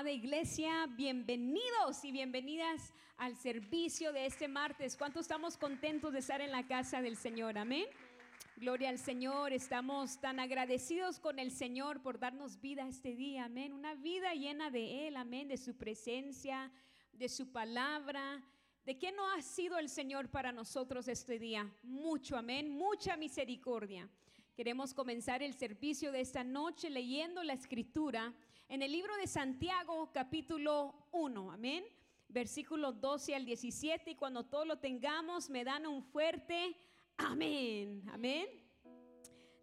amada iglesia, bienvenidos y bienvenidas al servicio de este martes. ¿Cuántos estamos contentos de estar en la casa del Señor? Amén. Gloria al Señor, estamos tan agradecidos con el Señor por darnos vida este día, amén. Una vida llena de Él, amén, de su presencia, de su palabra. ¿De qué no ha sido el Señor para nosotros este día? Mucho, amén, mucha misericordia. Queremos comenzar el servicio de esta noche leyendo la escritura en el libro de Santiago capítulo 1, amén, versículos 12 al 17, y cuando todo lo tengamos me dan un fuerte amén, amén.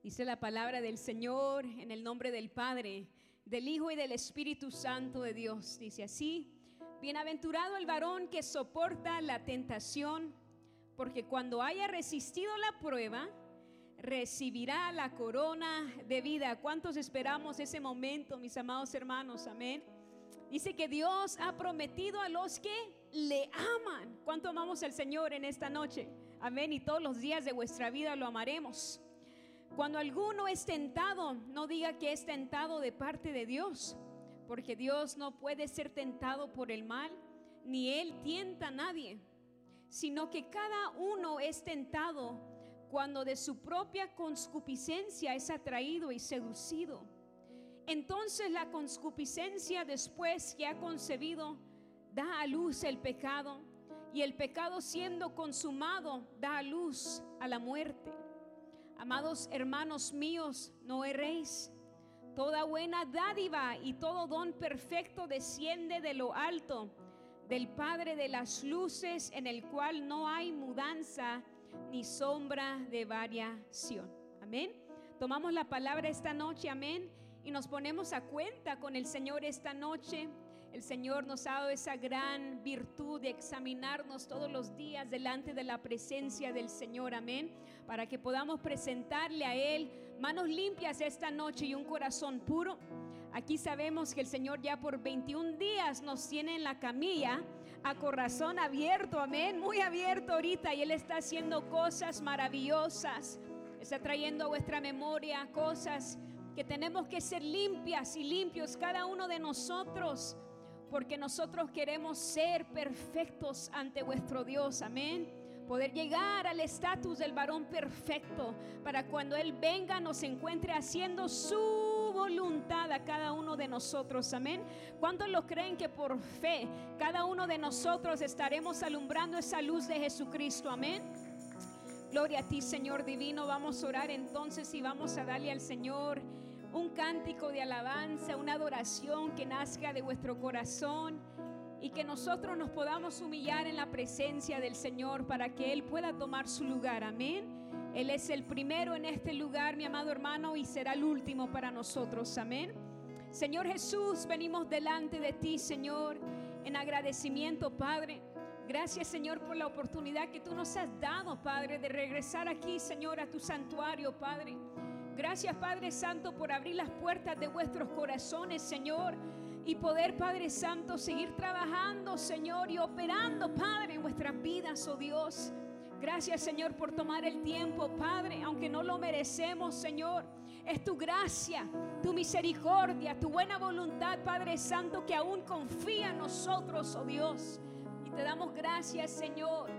Dice la palabra del Señor en el nombre del Padre, del Hijo y del Espíritu Santo de Dios. Dice así, bienaventurado el varón que soporta la tentación, porque cuando haya resistido la prueba, recibirá la corona de vida. ¿Cuántos esperamos ese momento, mis amados hermanos? Amén. Dice que Dios ha prometido a los que le aman. ¿Cuánto amamos al Señor en esta noche? Amén. Y todos los días de vuestra vida lo amaremos. Cuando alguno es tentado, no diga que es tentado de parte de Dios, porque Dios no puede ser tentado por el mal, ni Él tienta a nadie, sino que cada uno es tentado cuando de su propia conscupiscencia es atraído y seducido. Entonces la conscupiscencia después que ha concebido da a luz el pecado y el pecado siendo consumado da a luz a la muerte. Amados hermanos míos, no erréis. Toda buena dádiva y todo don perfecto desciende de lo alto, del Padre de las luces, en el cual no hay mudanza ni sombra de variación. Amén. Tomamos la palabra esta noche, amén, y nos ponemos a cuenta con el Señor esta noche. El Señor nos ha dado esa gran virtud de examinarnos todos los días delante de la presencia del Señor, amén, para que podamos presentarle a Él manos limpias esta noche y un corazón puro. Aquí sabemos que el Señor ya por 21 días nos tiene en la camilla a corazón abierto, amén, muy abierto ahorita y Él está haciendo cosas maravillosas. Está trayendo a vuestra memoria cosas que tenemos que ser limpias y limpios cada uno de nosotros, porque nosotros queremos ser perfectos ante vuestro Dios, amén. poder llegar al estatus del varón perfecto, para cuando Él venga nos encuentre haciendo su voluntad a cada uno de nosotros. Amén. ¿Cuántos lo creen que por fe cada uno de nosotros estaremos alumbrando esa luz de Jesucristo? Amén. Gloria a ti, Señor divino. Vamos a orar entonces y vamos a darle al Señor un cántico de alabanza, una adoración que nazca de vuestro corazón y que nosotros nos podamos humillar en la presencia del Señor para que Él pueda tomar su lugar. Amén. Él es el primero en este lugar, mi amado hermano, y será el último para nosotros. Amén. Señor Jesús, venimos delante de ti, Señor, en agradecimiento, Padre. Gracias, Señor, por la oportunidad que tú nos has dado, Padre, de regresar aquí, Señor, a tu santuario, Padre. Gracias, Padre Santo, por abrir las puertas de vuestros corazones, Señor y poder, Padre Santo, seguir trabajando, Señor, y operando, Padre, en vuestras vidas, oh Dios. Gracias, Señor, por tomar el tiempo, Padre, aunque no lo merecemos, Señor. Es tu gracia, tu misericordia, tu buena voluntad, Padre Santo, que aún confía en nosotros, oh Dios. Y te damos gracias, Señor.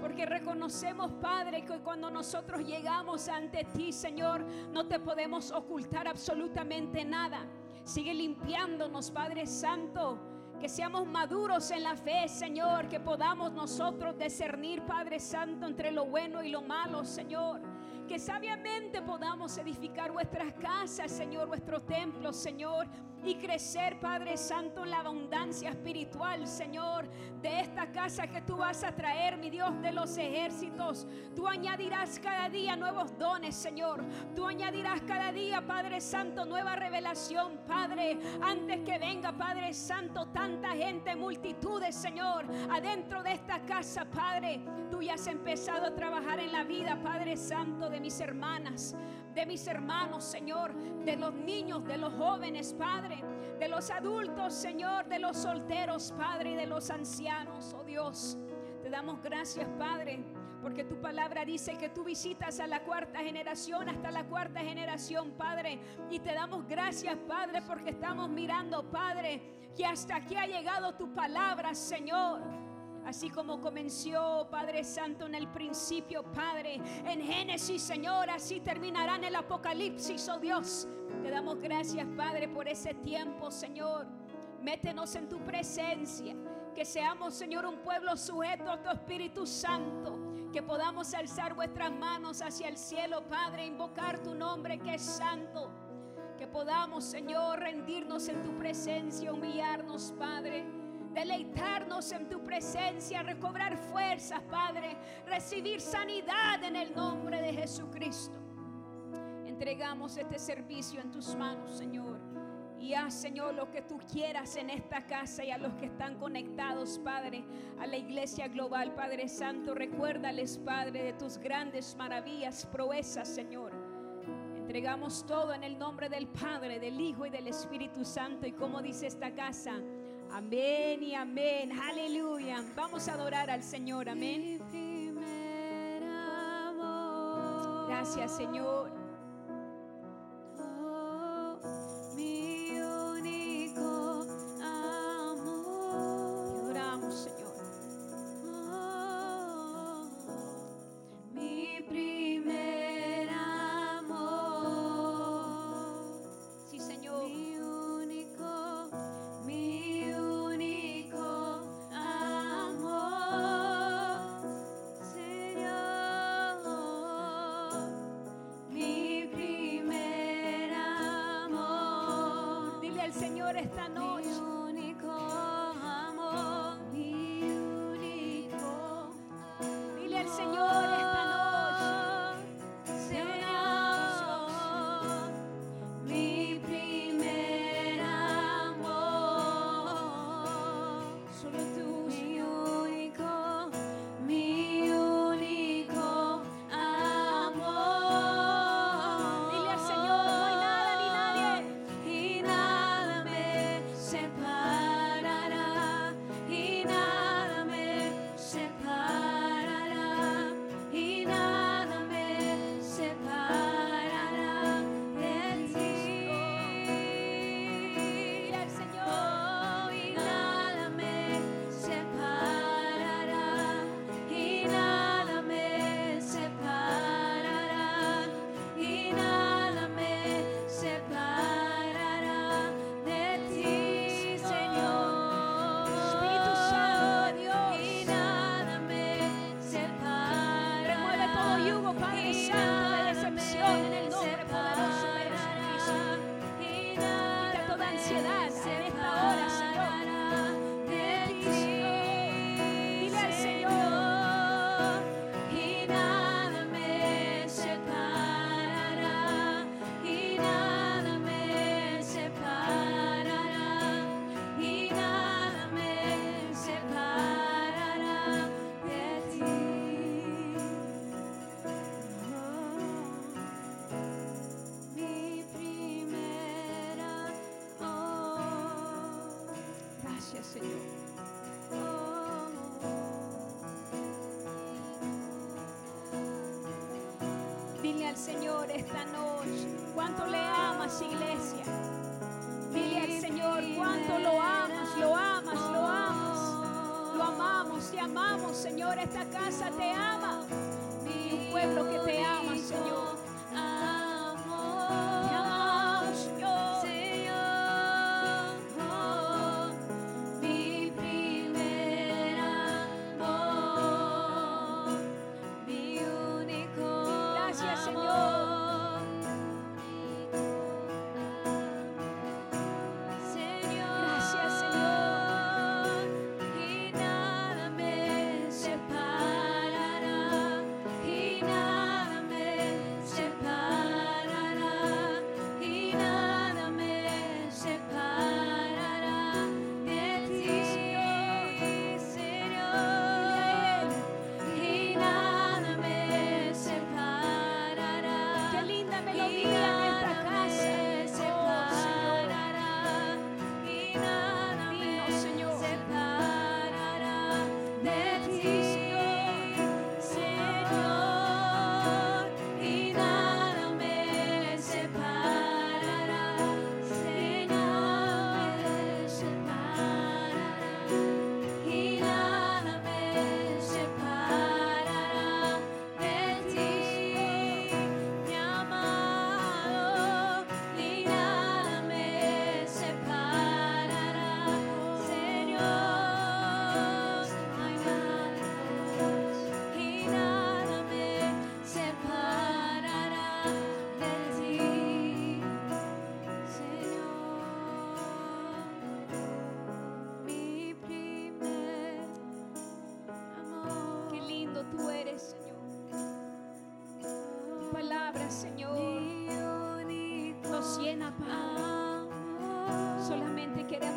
Porque reconocemos, Padre, que cuando nosotros llegamos ante ti, Señor, no te podemos ocultar absolutamente nada. Sigue limpiándonos, Padre Santo. Que seamos maduros en la fe, Señor. Que podamos nosotros discernir, Padre Santo, entre lo bueno y lo malo, Señor. Que sabiamente podamos edificar vuestras casas, Señor, vuestros templos, Señor y crecer, Padre Santo, en la abundancia espiritual, Señor, de esta casa que tú vas a traer, mi Dios de los ejércitos. Tú añadirás cada día nuevos dones, Señor. Tú añadirás cada día, Padre Santo, nueva revelación, Padre. Antes que venga, Padre Santo, tanta gente, multitudes, Señor, adentro de esta casa, Padre. Tú ya has empezado a trabajar en la vida, Padre Santo, de mis hermanas de mis hermanos, Señor, de los niños, de los jóvenes, Padre, de los adultos, Señor, de los solteros, Padre, y de los ancianos, oh Dios. Te damos gracias, Padre, porque tu palabra dice que tú visitas a la cuarta generación, hasta la cuarta generación, Padre. Y te damos gracias, Padre, porque estamos mirando, Padre, que hasta aquí ha llegado tu palabra, Señor. Así como comenzó, Padre Santo, en el principio, Padre, en Génesis, Señor, así terminará en el Apocalipsis, oh Dios. Te damos gracias, Padre, por ese tiempo, Señor. Métenos en tu presencia. Que seamos, Señor, un pueblo sujeto a tu Espíritu Santo. Que podamos alzar vuestras manos hacia el cielo, Padre, invocar tu nombre que es santo. Que podamos, Señor, rendirnos en tu presencia, humillarnos, Padre deleitarnos en tu presencia, recobrar fuerzas, Padre, recibir sanidad en el nombre de Jesucristo. Entregamos este servicio en tus manos, Señor. Y haz, Señor, lo que tú quieras en esta casa y a los que están conectados, Padre, a la iglesia global, Padre Santo. Recuérdales, Padre, de tus grandes maravillas, proezas, Señor. Entregamos todo en el nombre del Padre, del Hijo y del Espíritu Santo. Y como dice esta casa, Amén y amén. Aleluya. Vamos a adorar al Señor. Amén. Gracias, Señor. Dile al Señor esta noche cuánto le amas, iglesia. Dile al Señor cuánto lo amas, lo amas, lo amas. Lo amamos, te amamos, Señor, esta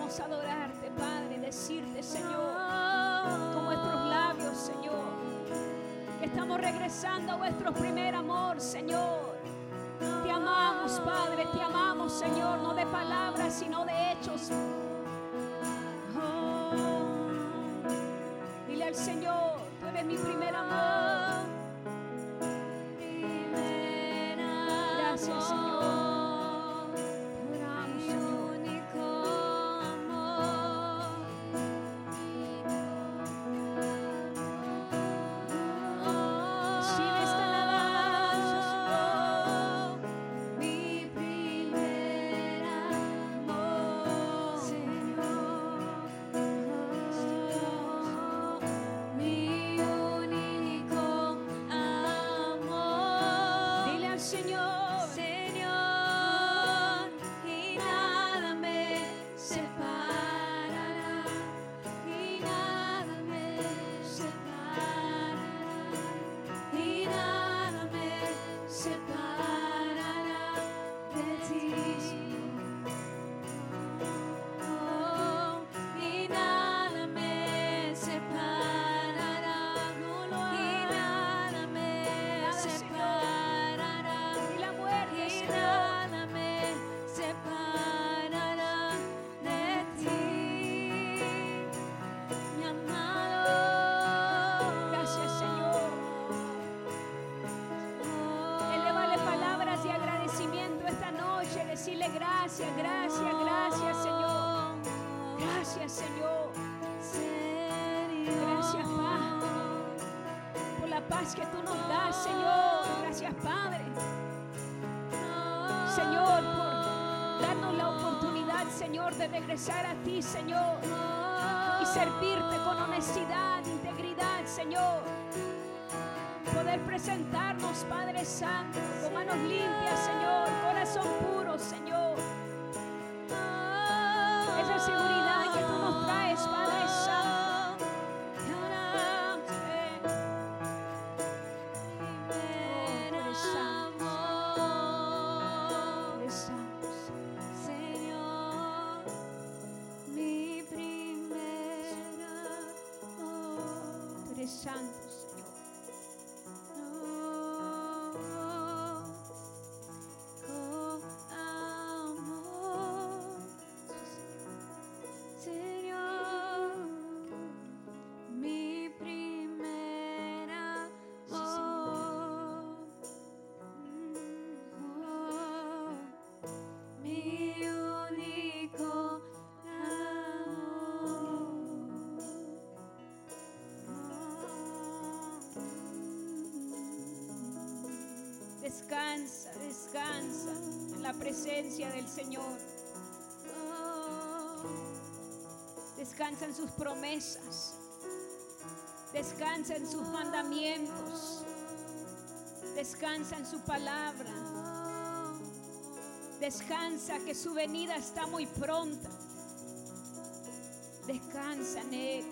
adorarte, Padre, decirte, Señor, con nuestros labios, Señor, que estamos regresando a vuestro primer amor, Señor. Te amamos, Padre, te amamos, Señor, no de palabras, sino de hechos. Oh, dile al Señor, tú eres mi primer que tú nos das, Señor. Gracias, Padre. Señor, por darnos la oportunidad, Señor, de regresar a ti, Señor. Y servirte con honestidad, integridad, Señor. Poder presentarnos, Padre Santo, con manos limpias, Señor, corazón puro. La presencia del Señor. Descansa en sus promesas. Descansa en sus mandamientos. Descansa en su palabra. Descansa que su venida está muy pronta. Descansa en.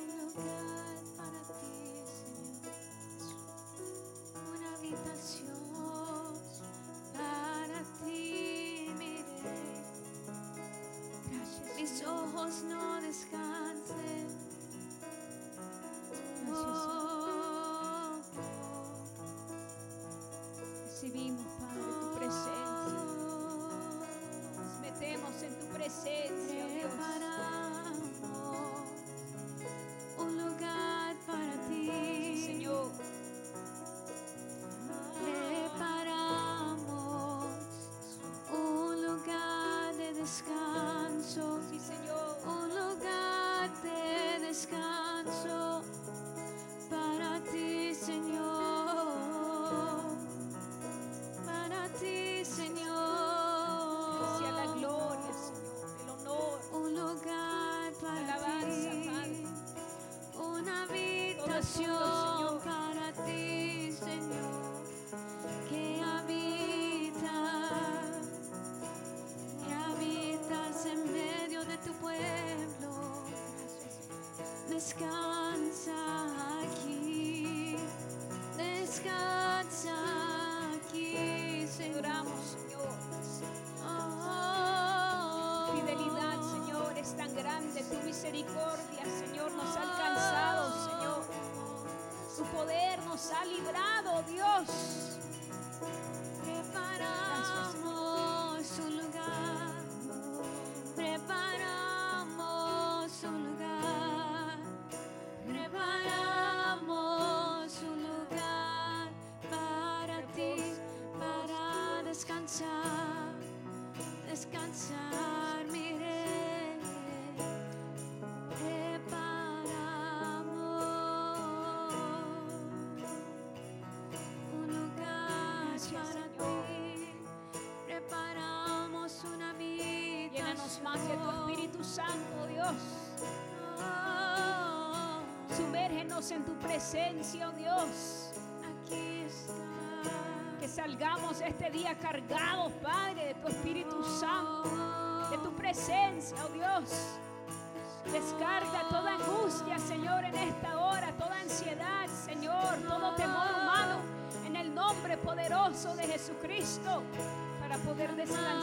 Tu poder nos ha librado, Dios. Preparamos un lugar, preparamos un lugar, preparamos un lugar para ti, para descansar, De tu Espíritu Santo, Dios. Sumérgenos en tu presencia, oh Dios. aquí está. Que salgamos este día cargados, Padre, de tu Espíritu Santo, de tu presencia, oh Dios. Descarga toda angustia, Señor, en esta hora, toda ansiedad, Señor, todo temor humano, en el nombre poderoso de Jesucristo, para poder descansar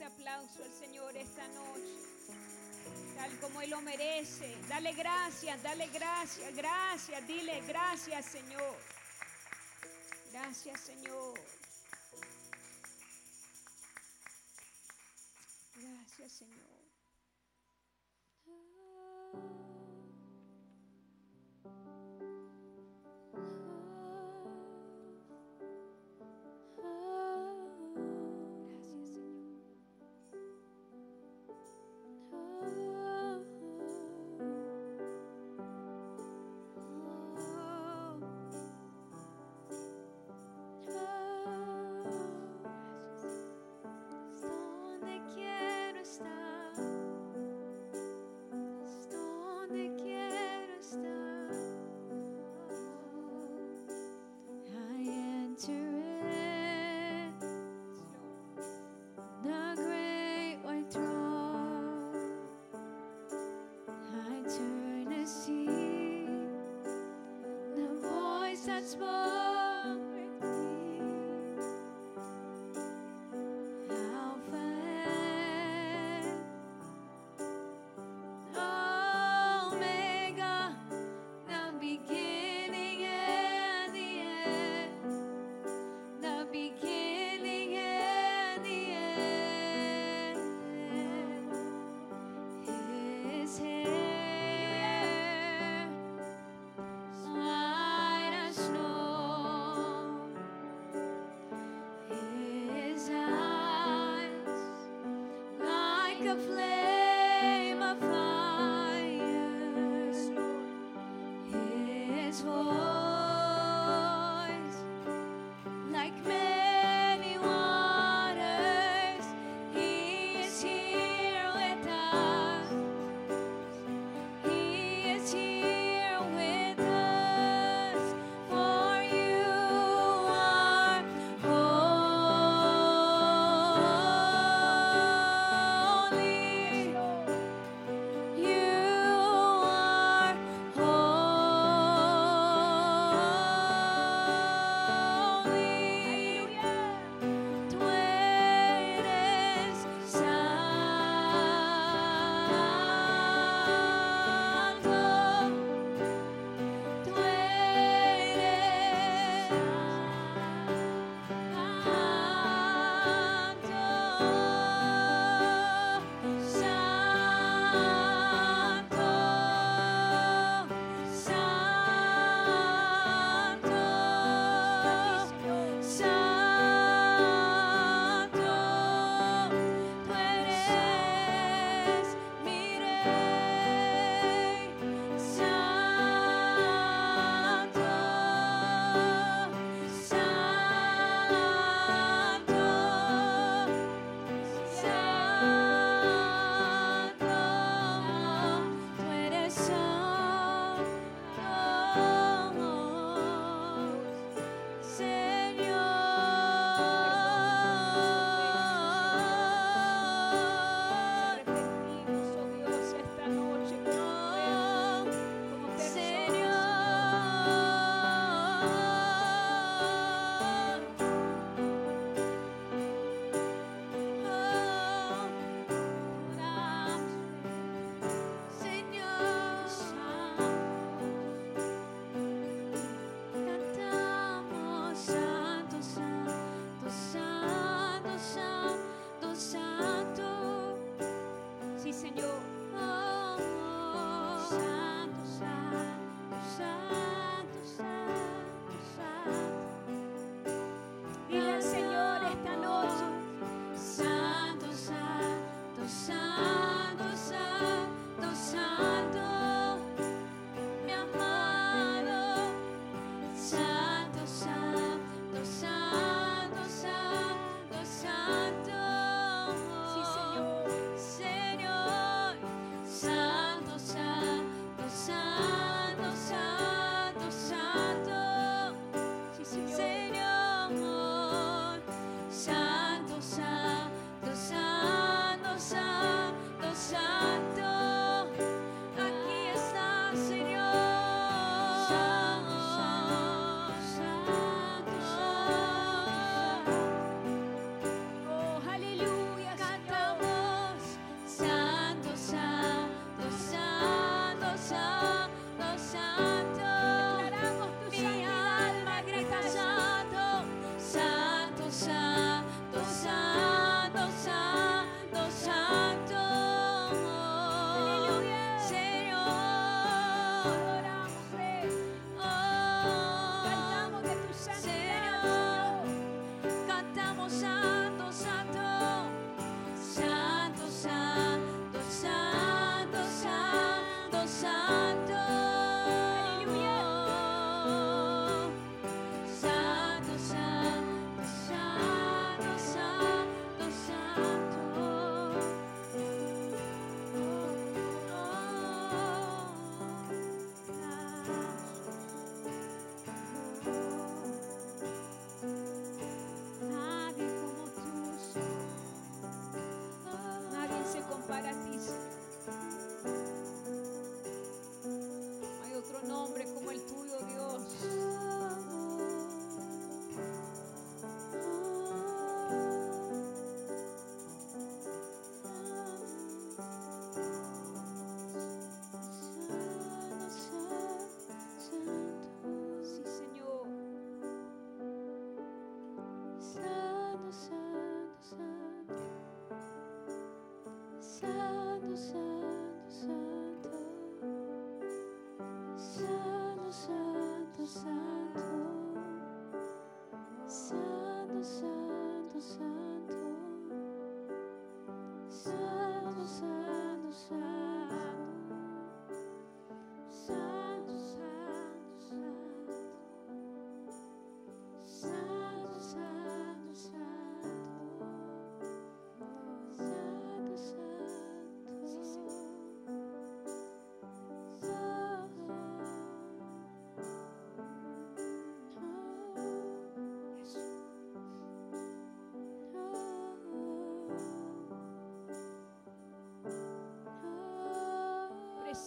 Este aplauso al Señor esta noche, tal como Él lo merece. Dale gracias, dale gracias, gracias, dile gracias Señor. Gracias Señor.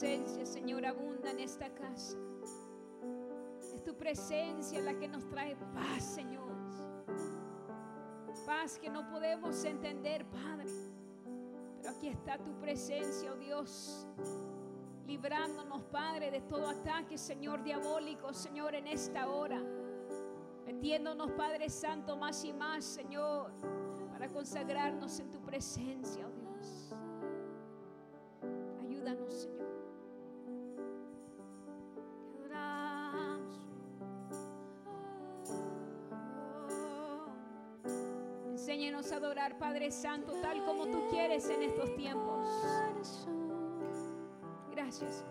Presencia, Señor, abunda en esta casa. Es tu presencia la que nos trae paz, Señor. Paz que no podemos entender, Padre. Pero aquí está tu presencia, oh Dios. Librándonos, Padre, de todo ataque, Señor, diabólico, Señor, en esta hora. Metiéndonos, Padre Santo, más y más, Señor, para consagrarnos en tu presencia, Enséñanos a adorar, Padre Santo, tal como tú quieres en estos tiempos. Gracias.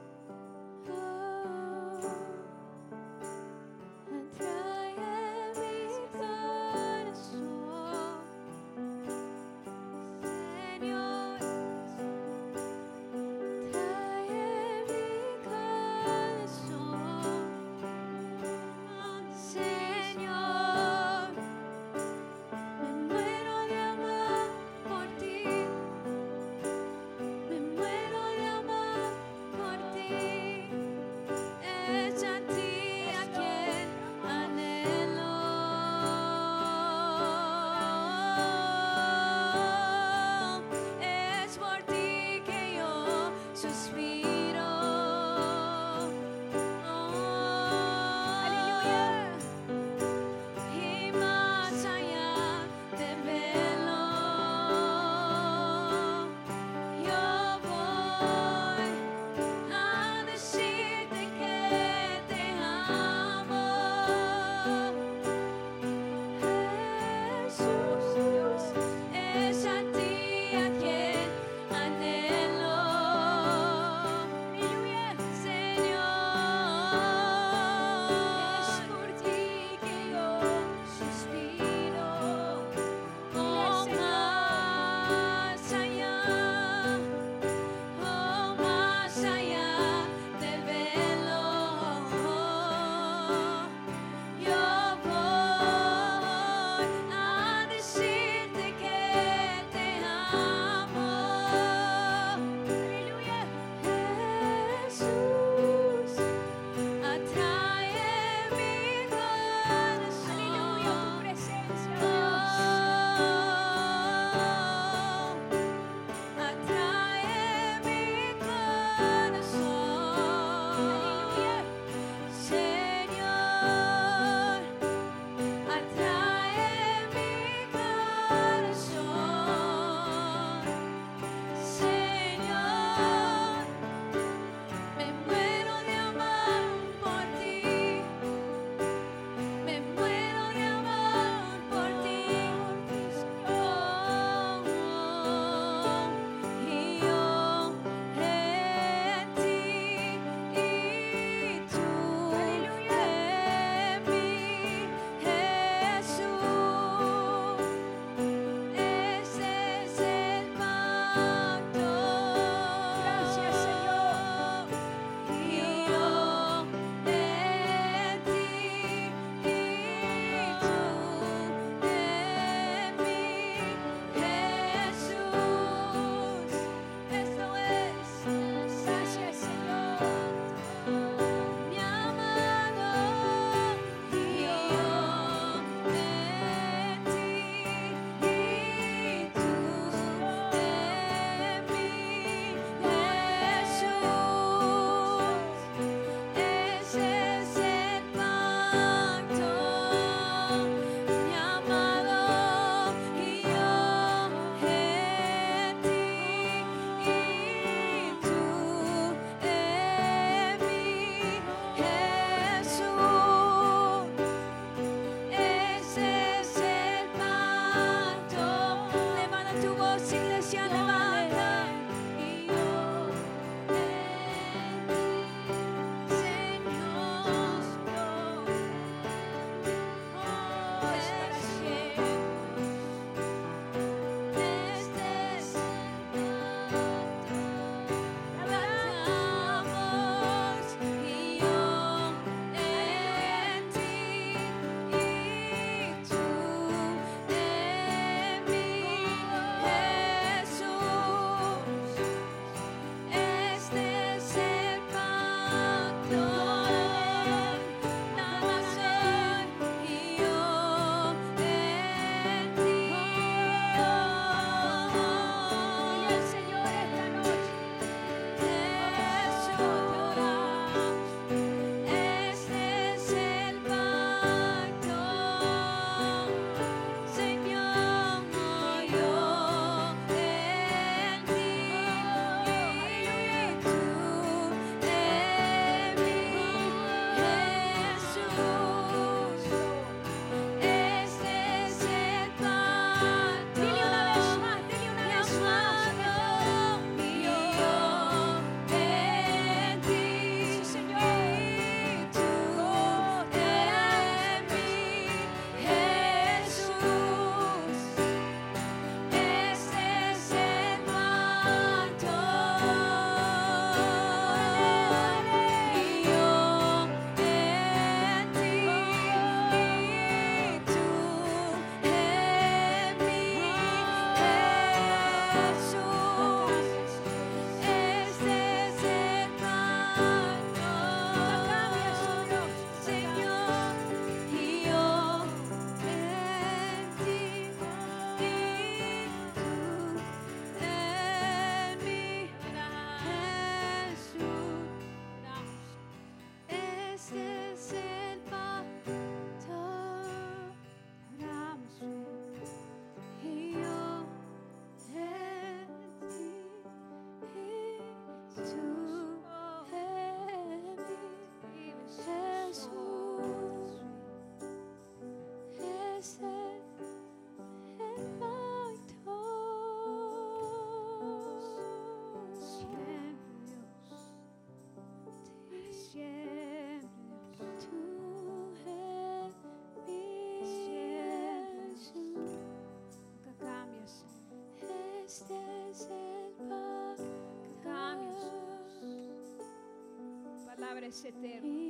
Senhor tempo.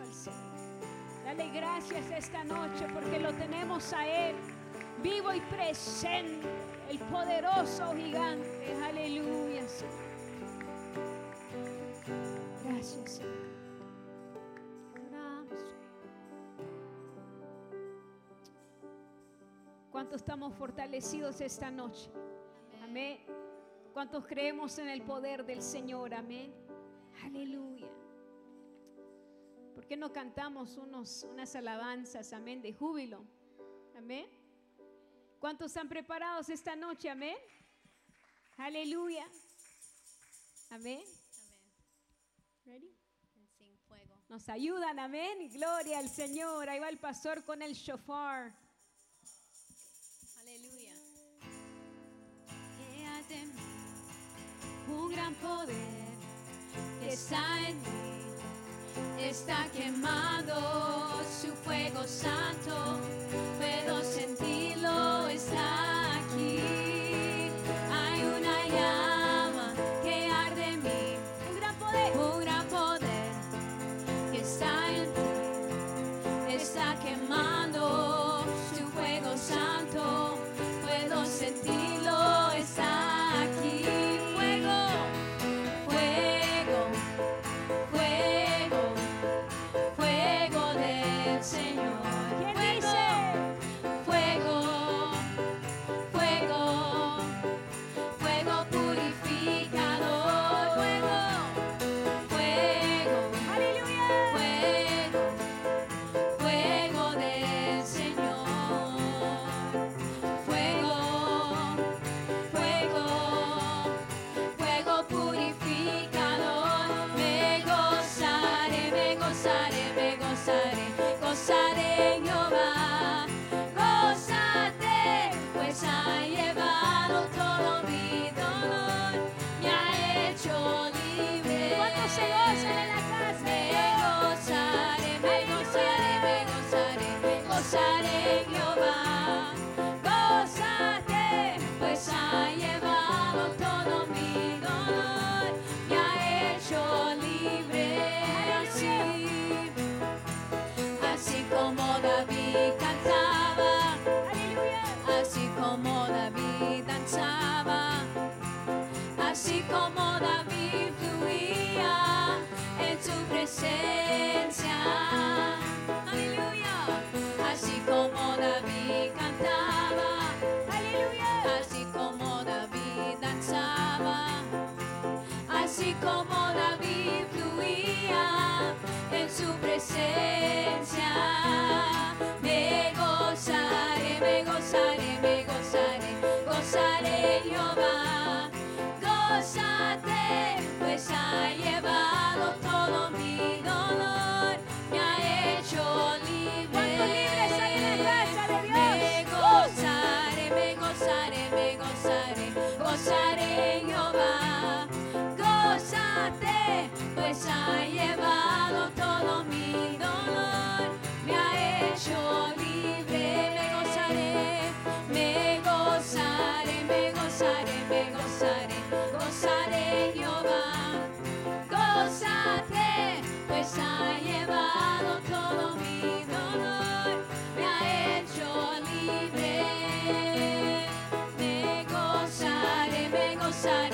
Al Señor. Dale gracias esta noche porque lo tenemos a Él vivo y presente, el poderoso gigante. Aleluya, Gracias, Señor. ¿Cuántos estamos fortalecidos esta noche? Amén. ¿Cuántos creemos en el poder del Señor? Amén. ¿Por qué no cantamos unos, unas alabanzas, amén, de júbilo? Amén. ¿Cuántos están preparados esta noche? Amén. Aleluya. Amén. Ready? Sin fuego. Nos ayudan, amén. Gloria al Señor. Ahí va el pastor con el shofar. Aleluya. Mí un gran poder está en mí, está quemando su fuego santo, puedo sentirlo, está como David cantaba, así como David danzaba, así como David gozaré, me gozaré, me gozaré, gozaré en Jehová. Gózate, pues ha llevado Pues ha llevado todo mi dolor, me ha hecho libre. Me gozaré, me gozaré, me gozaré, me gozaré, gozaré Jehová. Gózate, pues ha llevado todo mi dolor, me ha hecho libre. Me gozaré, me gozaré,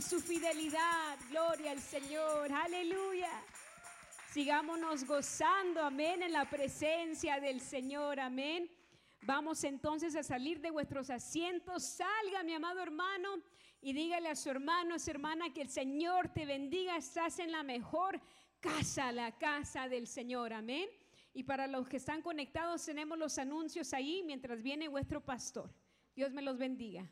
su fidelidad. Gloria al Señor. Aleluya. Sigámonos gozando, amén, en la presencia del Señor, amén. Vamos entonces a salir de vuestros asientos. Salga, mi amado hermano, y dígale a su hermano, a su hermana, que el Señor te bendiga. Estás en la mejor casa, la casa del Señor, amén. Y para los que están conectados, tenemos los anuncios ahí mientras viene vuestro pastor. Dios me los bendiga.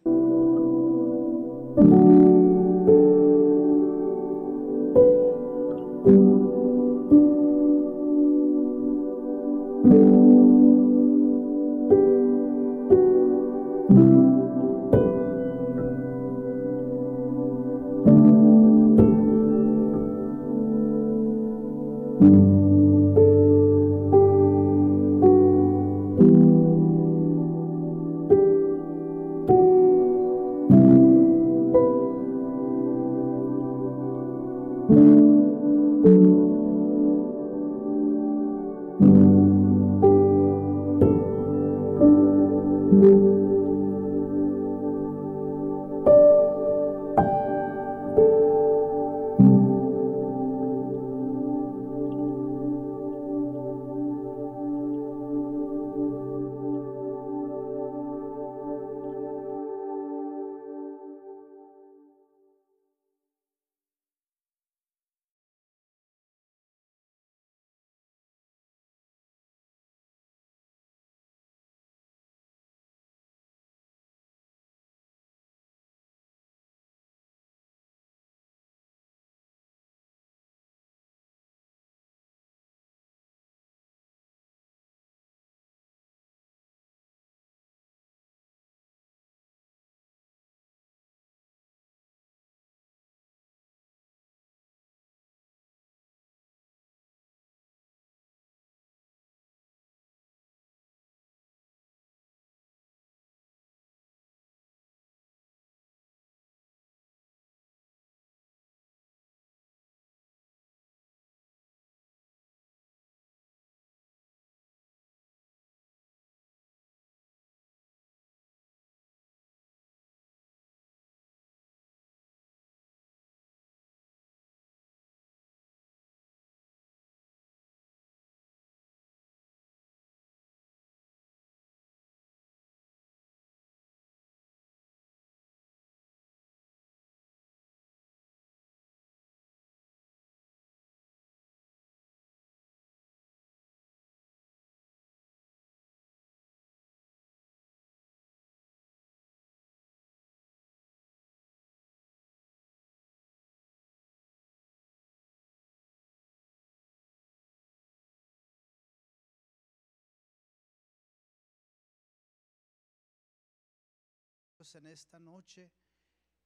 En esta noche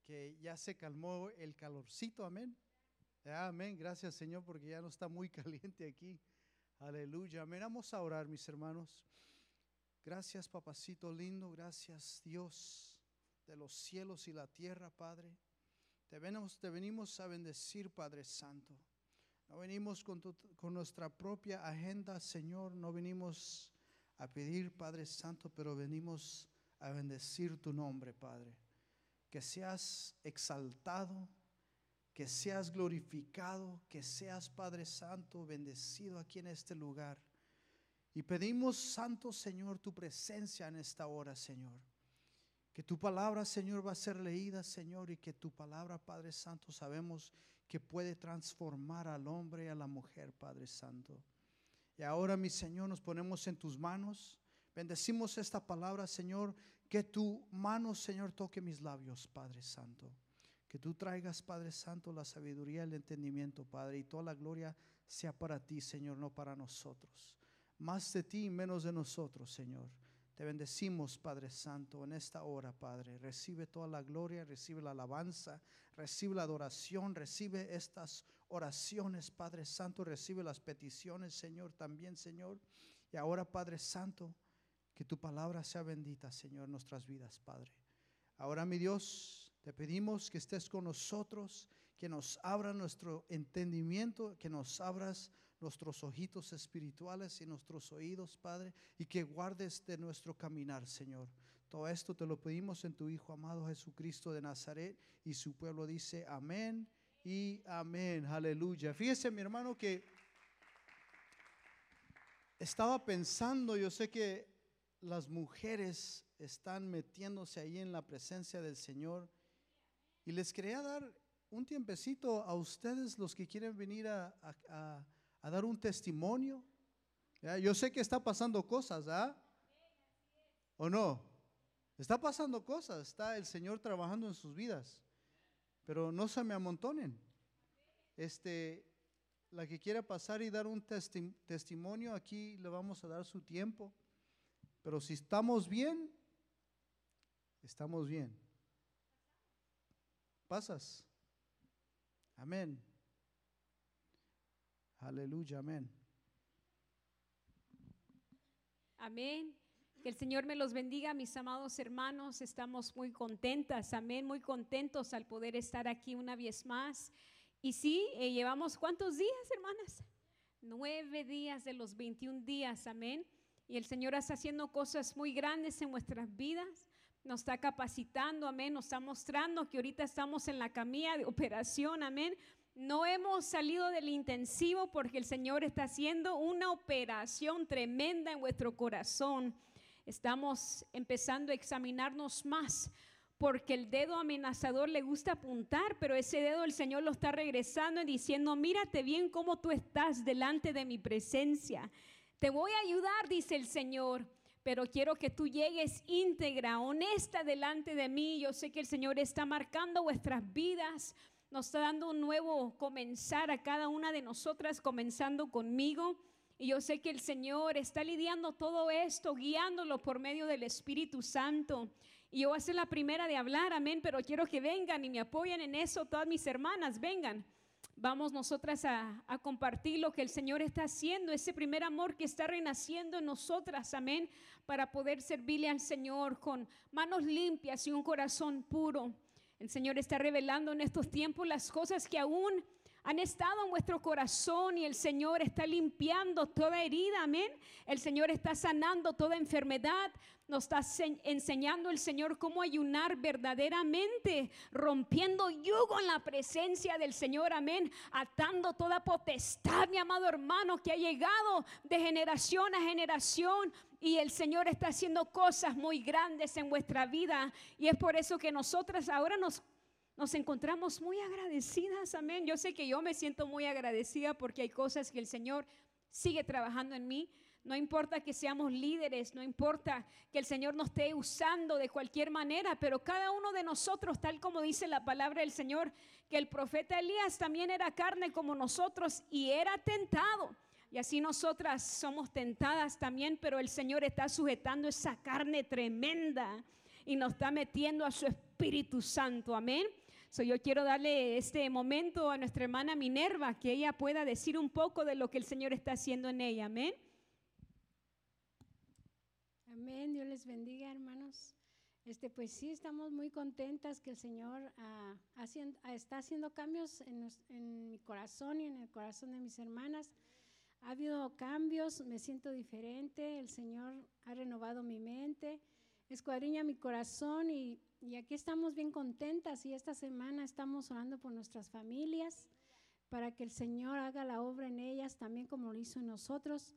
que ya se calmó el calorcito, amén. Amén, gracias Señor porque ya no está muy caliente aquí. Aleluya, amén. Vamos a orar, mis hermanos. Gracias, papacito lindo, gracias Dios de los cielos y la tierra, Padre. Te venimos, te venimos a bendecir, Padre Santo. No venimos con, con nuestra propia agenda, Señor. No venimos a pedir, Padre Santo, pero venimos a bendecir tu nombre, Padre. Que seas exaltado, que seas glorificado, que seas, Padre Santo, bendecido aquí en este lugar. Y pedimos, Santo Señor, tu presencia en esta hora, Señor. Que tu palabra, Señor, va a ser leída, Señor, y que tu palabra, Padre Santo, sabemos que puede transformar al hombre y a la mujer, Padre Santo. Y ahora, mi Señor, nos ponemos en tus manos. Bendecimos esta palabra, Señor. Que tu mano, Señor, toque mis labios, Padre Santo. Que tú traigas, Padre Santo, la sabiduría, el entendimiento, Padre, y toda la gloria sea para ti, Señor, no para nosotros. Más de ti y menos de nosotros, Señor. Te bendecimos, Padre Santo, en esta hora, Padre. Recibe toda la gloria, recibe la alabanza, recibe la adoración, recibe estas oraciones, Padre Santo, recibe las peticiones, Señor, también, Señor. Y ahora, Padre Santo, que tu palabra sea bendita, Señor, en nuestras vidas, Padre. Ahora, mi Dios, te pedimos que estés con nosotros, que nos abra nuestro entendimiento, que nos abras nuestros ojitos espirituales y nuestros oídos, Padre, y que guardes de nuestro caminar, Señor. Todo esto te lo pedimos en tu Hijo amado Jesucristo de Nazaret y su pueblo dice amén y amén. Aleluya. Fíjese, mi hermano, que estaba pensando, yo sé que las mujeres están metiéndose ahí en la presencia del Señor y les quería dar un tiempecito a ustedes los que quieren venir a, a- a- dar un testimonio. Yo sé que está pasando cosas, ¿ah? ¿O no? Está pasando cosas, está el Señor trabajando en sus vidas, pero no se me amontonen. Este, la que quiera pasar y dar un testi- testimonio, aquí le vamos a dar su tiempo. Pero si estamos bien, estamos bien. Pasas. Amén. Aleluya, amén. Amén. Que el Señor me los bendiga, mis amados hermanos. Estamos muy contentas, amén, muy contentos al poder estar aquí una vez más. Y sí, eh, llevamos cuántos días, hermanas? Nueve días de los 21 días, amén. Y el Señor está haciendo cosas muy grandes en nuestras vidas. Nos está capacitando, amén. Nos está mostrando que ahorita estamos en la camilla de operación, amén. No hemos salido del intensivo porque el Señor está haciendo una operación tremenda en vuestro corazón. Estamos empezando a examinarnos más porque el dedo amenazador le gusta apuntar, pero ese dedo el Señor lo está regresando y diciendo, mírate bien cómo tú estás delante de mi presencia. Te voy a ayudar, dice el Señor, pero quiero que tú llegues íntegra, honesta delante de mí. Yo sé que el Señor está marcando vuestras vidas, nos está dando un nuevo comenzar a cada una de nosotras, comenzando conmigo. Y yo sé que el Señor está lidiando todo esto, guiándolo por medio del Espíritu Santo. Y yo voy a ser la primera de hablar, amén, pero quiero que vengan y me apoyen en eso, todas mis hermanas, vengan. Vamos nosotras a, compartir lo que el Señor está haciendo, ese primer amor que está renaciendo en nosotras, amén, para poder servirle al Señor con manos limpias y un corazón puro. El Señor está revelando en estos tiempos las cosas que aún han estado en vuestro corazón y el Señor está limpiando toda herida, amén. El Señor está sanando toda enfermedad. Nos está se- enseñando el Señor cómo ayunar verdaderamente, rompiendo yugo en la presencia del Señor, amén. Atando toda potestad, mi amado hermano, que ha llegado de generación a generación. Y el Señor está haciendo cosas muy grandes en vuestra vida. Y es por eso que nosotras ahora nos nos encontramos muy agradecidas, amén. Yo sé que yo me siento muy agradecida porque hay cosas que el Señor sigue trabajando en mí. No importa que seamos líderes, no importa que el Señor nos esté usando de cualquier manera, pero cada uno de nosotros, tal como dice la palabra del Señor, que el profeta Elías también era carne como nosotros y era tentado. Y así nosotras somos tentadas también, pero el Señor está sujetando esa carne tremenda y nos está metiendo a su Espíritu Santo. Amén. So, yo quiero darle este momento a nuestra hermana Minerva, que ella pueda decir un poco de lo que el Señor está haciendo en ella. Amén. Amén, Dios les bendiga, hermanos. Este, pues sí, estamos muy contentas que el Señor ah, hacien- ah, está haciendo cambios en, en mi corazón y en el corazón de mis hermanas. Ha habido cambios, me siento diferente, el Señor ha renovado mi mente, escuadriña mi corazón y, y aquí estamos bien contentas y esta semana estamos orando por nuestras familias para que el Señor haga la obra en ellas también como lo hizo en nosotros.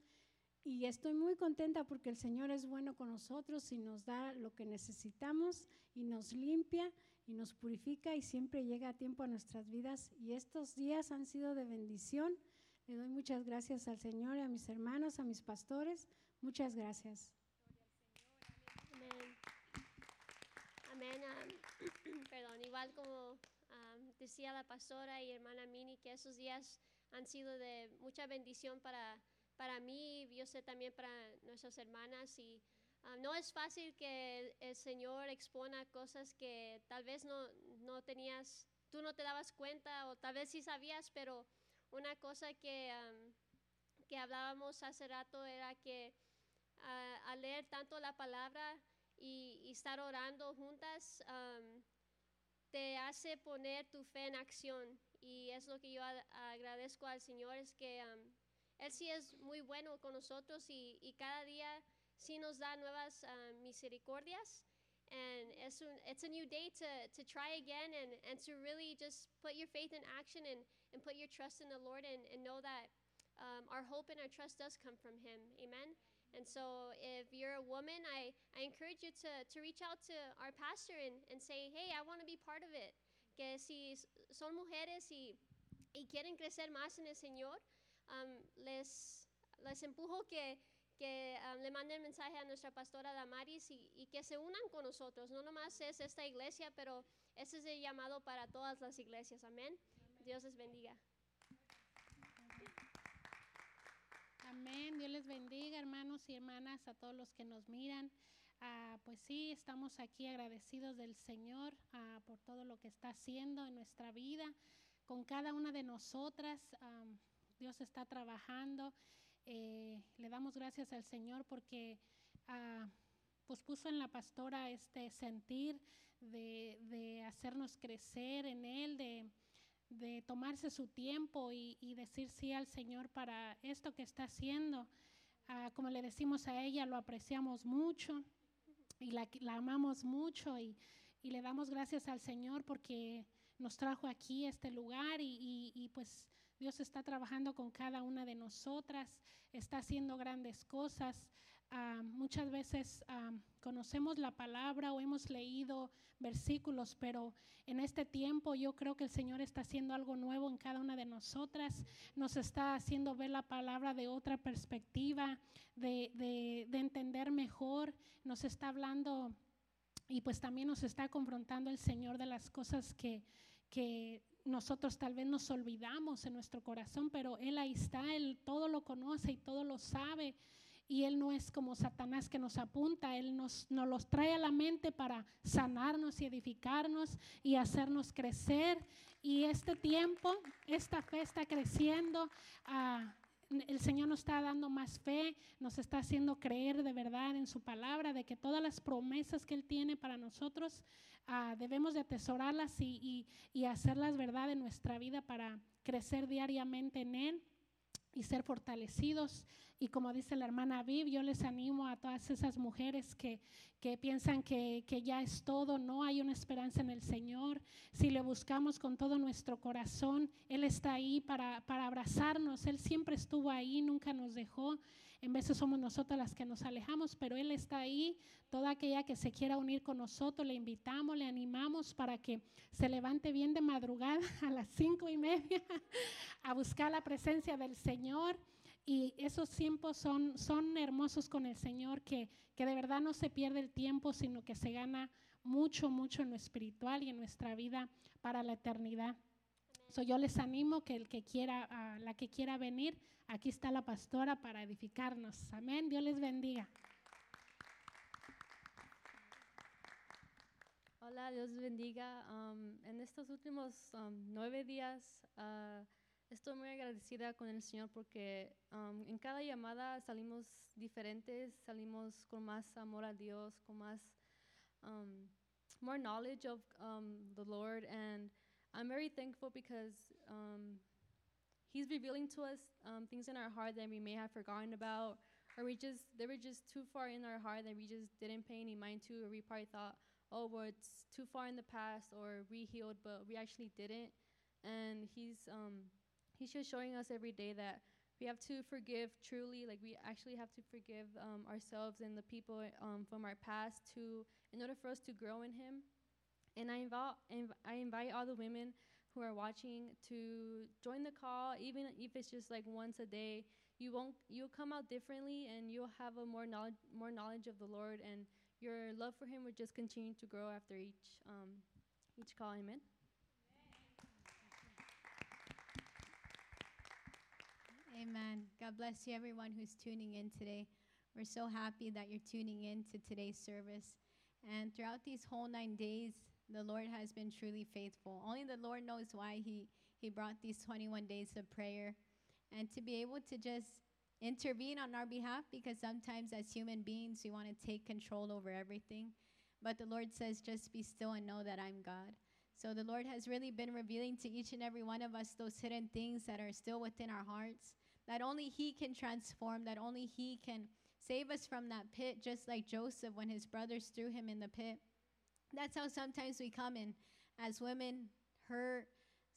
Y estoy muy contenta porque el Señor es bueno con nosotros y nos da lo que necesitamos y nos limpia y nos purifica y siempre llega a tiempo a nuestras vidas. Y estos días han sido de bendición. Le doy muchas gracias al Señor y a mis hermanos, a mis pastores. Muchas gracias. Amén. Amén. am, perdón, igual como am, decía la pastora y hermana Mini, que esos días han sido de mucha bendición para, para mí yo sé también para nuestras hermanas. Y am, no es fácil que el, Señor exponga cosas que tal vez no, no tenías, tú no te dabas cuenta o tal vez sí sabías, pero una cosa que, am, que hablábamos hace rato era que ah, al leer tanto la palabra, y, y estar orando juntas um, te hace poner tu fe en acción. Y es lo que yo agradezco al Señor, es que um, Él sí es muy bueno con nosotros y, y cada día sí nos da nuevas ah, misericordias. And it's, it's a new day to, to try again and, and to really just put your faith in action and, and put your trust in the Lord and, and know that um, our hope and our trust does come from Him. Amen. And so, if you're a woman, I, I encourage you to, to reach out to our pastor and, and say, hey, I want to be part of it. Que si son mujeres y, quieren crecer más en el Señor, um, les, les empujo que, que um, le manden mensaje a nuestra pastora Damaris y, y que se unan con nosotros. No nomás es esta iglesia, pero ese es el llamado para todas las iglesias. Amén. Dios les bendiga. Amén. Dios les bendiga, hermanos y hermanas, a todos los que nos miran. Ah, pues sí, estamos aquí agradecidos del Señor ah, por todo lo que está haciendo en nuestra vida, con cada una de nosotras. Dios está trabajando. Eh, le damos gracias al Señor porque ah, pues puso en la pastora este sentir de, de hacernos crecer en Él, de, de tomarse su tiempo y, decir sí al Señor para esto que está haciendo. Ah, como le decimos a ella, lo apreciamos mucho y la, amamos mucho y, le damos gracias al Señor porque nos trajo aquí este lugar y, pues Dios está trabajando con cada una de nosotras, está haciendo grandes cosas. Ah, muchas veces ah, conocemos la palabra o hemos leído versículos, pero en este tiempo yo creo que el Señor está haciendo algo nuevo en cada una de nosotras, nos está haciendo ver la palabra de otra perspectiva, de, de- de entender mejor, nos está hablando y pues también nos está confrontando el Señor de las cosas que, que nosotros tal vez nos olvidamos en nuestro corazón, pero Él ahí está, Él todo lo conoce y todo lo sabe. Y Él no es como Satanás que nos apunta, Él nos, nos los trae a la mente para sanarnos y edificarnos y hacernos crecer. Y este tiempo, esta fe está creciendo. ah, el Señor nos está dando más fe, nos está haciendo creer de verdad en su palabra, de que todas las promesas que Él tiene para nosotros ah, debemos de atesorarlas y, y- y hacerlas verdad en nuestra vida para crecer diariamente en Él y ser fortalecidos. Y como dice la hermana Viv, yo les animo a todas esas mujeres que, que piensan que, que ya es todo, no hay una esperanza en el Señor. Si le buscamos con todo nuestro corazón, Él está ahí para, para abrazarnos, Él siempre estuvo ahí, nunca nos dejó. En veces somos nosotros las que nos alejamos, pero Él está ahí. Toda aquella que se quiera unir con nosotros, le invitamos, le animamos para que se levante bien de madrugada a las cinco y media a buscar la presencia del Señor. Y esos tiempos son, son hermosos con el Señor, que, que de verdad no se pierde el tiempo, sino que se gana mucho, mucho en lo espiritual y en nuestra vida para la eternidad. So, yo les animo que el que quiera, la que quiera venir, aquí está la pastora para edificarnos. Amén. Dios les bendiga. Hola, Dios bendiga. Am, en estos últimos am, nueve días ah, estoy muy agradecida con el Señor porque am, en cada llamada salimos diferentes, salimos con más amor a Dios, con más um, more knowledge of um, the Lord, and I'm very thankful because um, He's revealing to us um, things in our heart that we may have forgotten about, or we just they were just too far in our heart that we just didn't pay any mind to, or we probably thought, oh, well, it's too far in the past, or we healed, but we actually didn't. And He's um, He's just showing us every day that we have to forgive truly, like we actually have to forgive um, ourselves and the people um, from our past to, in order for us to grow in Him. And I invite, inv- I invite all the women who are watching to join the call, even if it's just like once a day. You won't, you'll come out differently, and you'll have a more knowledge, more knowledge of the Lord, and your love for Him will just continue to grow after each, um, each call. Amen. Amen. God bless you, everyone who's tuning in today. We're so happy that you're tuning in to today's service. And throughout these whole nine days, the Lord has been truly faithful. Only the Lord knows why He, he brought these 21 days of prayer. And to be able to just intervene on our behalf, because sometimes as human beings, we want to take control over everything. But the Lord says, just be still and know that I'm God. So the Lord has really been revealing to each and every one of us those hidden things that are still within our hearts that only He can transform, that only He can save us from that pit, just like Joseph when his brothers threw him in the pit. That's how sometimes we come in as women, hurt,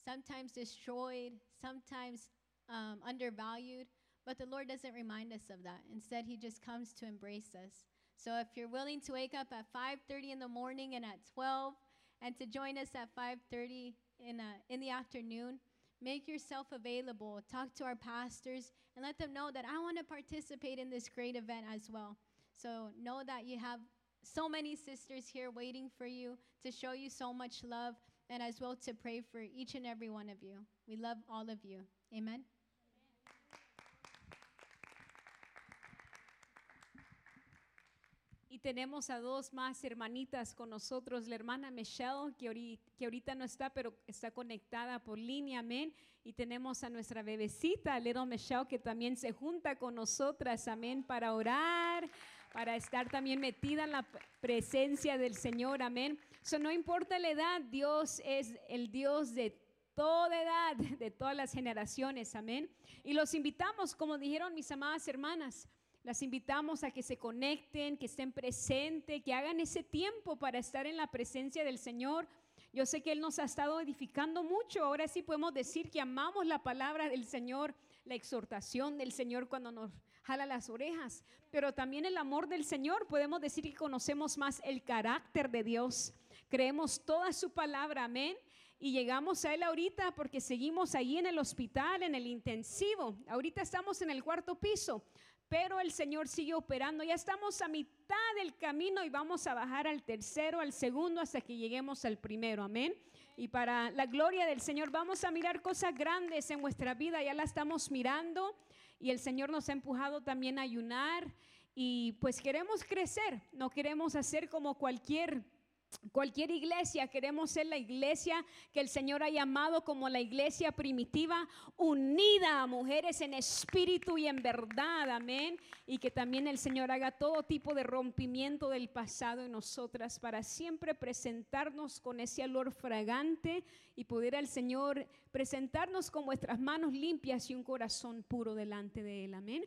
sometimes destroyed, sometimes um, undervalued. But the Lord doesn't remind us of that. Instead, He just comes to embrace us. So if you're willing to wake up at 5:30 in the morning and at 12, and to join us at 5:30 in uh, in the afternoon, make yourself available. Talk to our pastors and let them know that I want to participate in this great event as well. So know that you have so many sisters here waiting for you to show you so much love and as well to pray for each and every one of you. We love all of you. Amen. Y tenemos a dos más hermanitas con nosotros, la hermana Michelle, que ahorita, que ahorita no está, pero está conectada por línea, amén. Y tenemos a nuestra bebecita, Little Michelle, que también se junta con nosotras, amén, para orar, para estar también metida en la presencia del Señor, amén. So, no importa la edad, Dios es el Dios de toda edad, de todas las generaciones, amén. Y los invitamos, como dijeron mis amadas hermanas, las invitamos a que se conecten, que estén presentes, que hagan ese tiempo para estar en la presencia del Señor. Yo sé que Él nos ha estado edificando mucho. Ahora sí podemos decir que amamos la palabra del Señor, la exhortación del Señor cuando nos jala las orejas. Pero también el amor del Señor, podemos decir que conocemos más el carácter de Dios. Creemos toda su palabra, amén. Y llegamos a Él ahorita porque seguimos ahí en el hospital, en el intensivo. Ahorita estamos en el cuarto piso pero el Señor sigue operando. Ya estamos a mitad del camino y vamos a bajar al tercero, al segundo, hasta que lleguemos al primero. Amén. Y para la gloria del Señor vamos a mirar cosas grandes en nuestra vida. Ya la estamos mirando y el Señor nos ha empujado también a ayunar y pues queremos crecer. No queremos hacer como cualquier Cualquier iglesia, queremos ser la iglesia que el Señor ha llamado como la iglesia primitiva, unida a mujeres en espíritu y en verdad, amén. Y que también el Señor haga todo tipo de rompimiento del pasado en nosotras para siempre presentarnos con ese olor fragante y poder al Señor presentarnos con vuestras manos limpias y un corazón puro delante de Él, amén.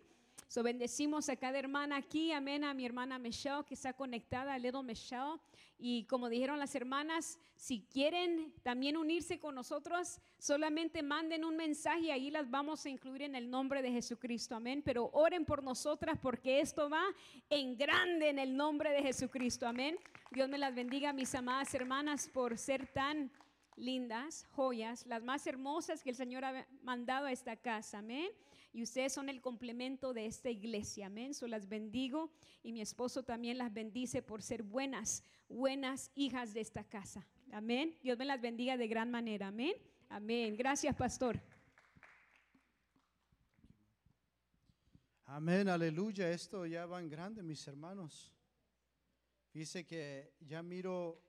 So bendecimos a cada hermana aquí, amén, a mi hermana Michelle que está conectada, a Little Michelle. Y como dijeron las hermanas, si quieren también unirse con nosotros, solamente manden un mensaje y ahí las vamos a incluir en el nombre de Jesucristo, amén. Pero oren por nosotras porque esto va en grande en el nombre de Jesucristo, amén. Dios me las bendiga, mis amadas hermanas, por ser tan lindas, joyas, las más hermosas que el Señor ha mandado a esta casa, amén. Y ustedes son el complemento de esta iglesia, amén. So las bendigo y mi esposo también las bendice por ser buenas, buenas hijas de esta casa, amén. Dios me las bendiga de gran manera, amén. Amén. Gracias, pastor. Amén, aleluya. Esto ya va en grande, mis hermanos. Dice que ya miro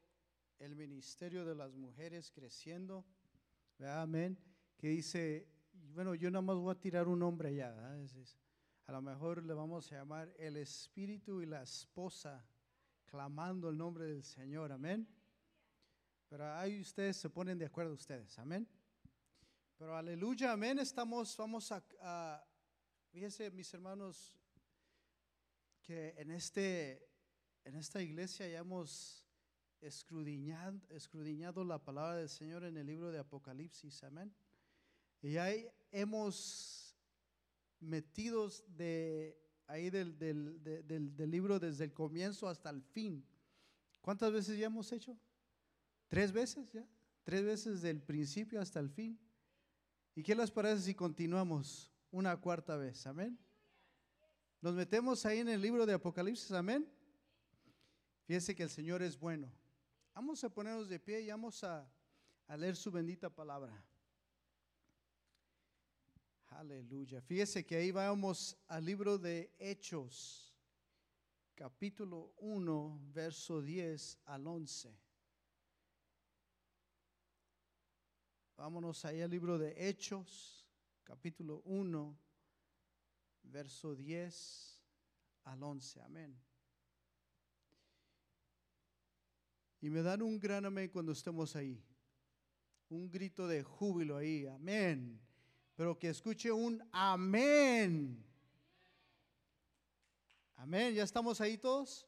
el ministerio de las mujeres creciendo, amén, que dice, bueno, yo nada más voy a tirar un nombre. Es- es- a lo mejor le vamos a llamar el espíritu y la esposa clamando el nombre del Señor, amén. Pero ahí ustedes se ponen de acuerdo ustedes, amén. Pero aleluya, amén, estamos, vamos a, a fíjense mis hermanos, que en, este, en esta iglesia ya hemos escudriñado, escudriñado la palabra del Señor en el libro de Apocalipsis, amén. Y ahí hemos metidos de ahí del, del- de- del- del libro desde el comienzo hasta el fin. ¿Cuántas veces ya hemos hecho? ¿Tres veces ya? ¿Tres veces del principio hasta el fin? ¿Y qué les parece si continuamos una cuarta vez? Amén. Nos metemos ahí en el libro de Apocalipsis, amén. Fíjense que el Señor es bueno. Vamos a ponernos de pie y vamos a, a leer su bendita palabra. Aleluya. Fíjese que ahí vamos al libro de Hechos, capítulo 1, verso 10 al 11. Vámonos ahí al libro de Hechos, capítulo 1, verso 10 al 11. Amén. Y me dan un gran amén cuando estemos ahí. Un grito de júbilo ahí. Amén. Pero que escuche un amén. Amén. ¿Ya estamos ahí todos?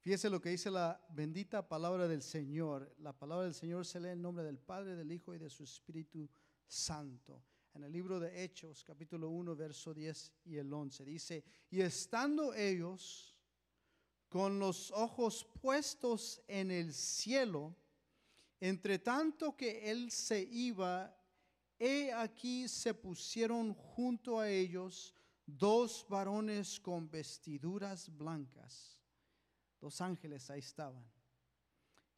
Fíjese lo que dice la bendita palabra del Señor. La palabra del Señor se lee en nombre del Padre, del Hijo y de su Espíritu Santo. En el libro de Hechos, capítulo 1, verso 10 y el 11. Dice, y estando ellos con los ojos puestos en el cielo, entre tanto que él se iba, he aquí se pusieron junto a ellos dos varones con vestiduras blancas. Dos ángeles ahí estaban.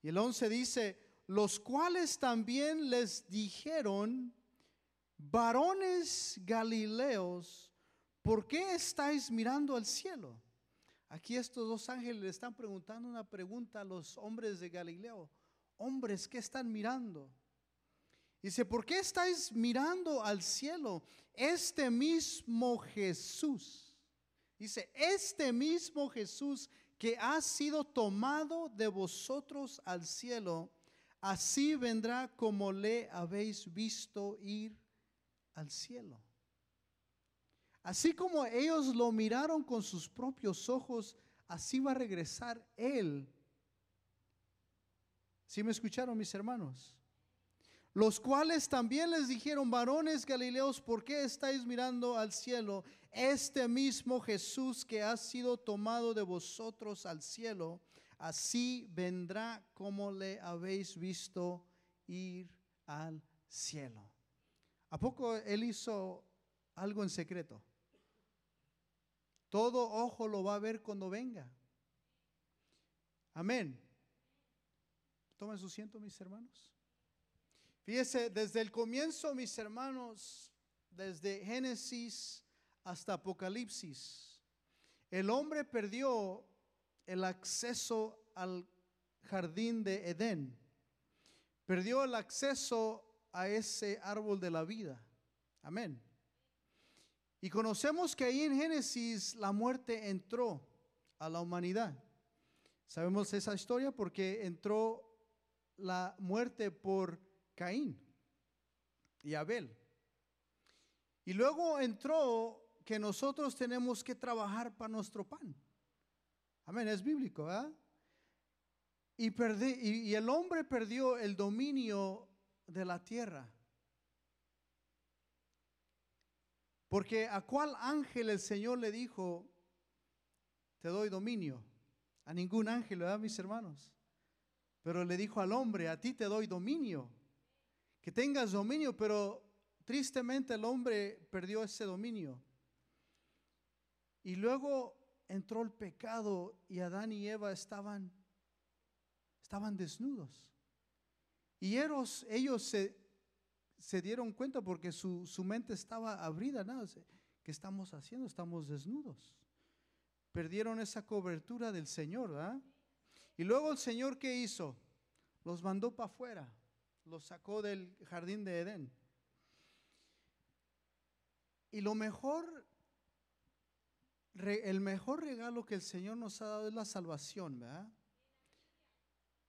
Y el 11 dice, los cuales también les dijeron, varones galileos, ¿por qué estáis mirando al cielo? Aquí estos dos ángeles le están preguntando una pregunta a los hombres de Galileo. Hombres, ¿qué están mirando? Dice, ¿por qué estáis mirando al cielo? Este mismo Jesús. Dice, este mismo Jesús que ha sido tomado de vosotros al cielo, así vendrá como le habéis visto ir al cielo. Así como ellos lo miraron con sus propios ojos, así va a regresar Él. ¿Sí me escucharon mis hermanos? Los cuales también les dijeron, varones galileos, ¿por qué estáis mirando al cielo? Este mismo Jesús que ha sido tomado de vosotros al cielo, así vendrá como le habéis visto ir al cielo. ¿A poco Él hizo algo en secreto? Todo ojo lo va a ver cuando venga. Amén. Tomen su asiento, mis hermanos. Fíjese, desde el comienzo, mis hermanos, desde Génesis hasta Apocalipsis, el hombre perdió el acceso al jardín de Edén. Perdió el acceso a ese árbol de la vida. Amén. Y conocemos que ahí en Génesis la muerte entró a la humanidad. Sabemos esa historia porque entró la muerte por Caín y Abel. Y luego entró que nosotros tenemos que trabajar para nuestro pan. Amén, es bíblico, ¿verdad? Y, y el hombre perdió el dominio de la tierra. Porque a cuál ángel el Señor le dijo, te doy dominio. A ningún ángel, ¿verdad, mis hermanos? Pero le dijo al hombre, a ti te doy dominio. Que tengas dominio, pero tristemente el hombre perdió ese dominio. Y luego entró el pecado y Adán y Eva estaban, estaban desnudos. Y ellos, se, dieron cuenta porque su, su mente estaba abrida. ¿no? ¿Qué estamos haciendo? Estamos desnudos. Perdieron esa cobertura del Señor. Y luego el Señor, ¿qué hizo? los mandó para afuera, los sacó del jardín de Edén. Y lo mejor, el mejor regalo que el Señor nos ha dado es la salvación, ¿verdad?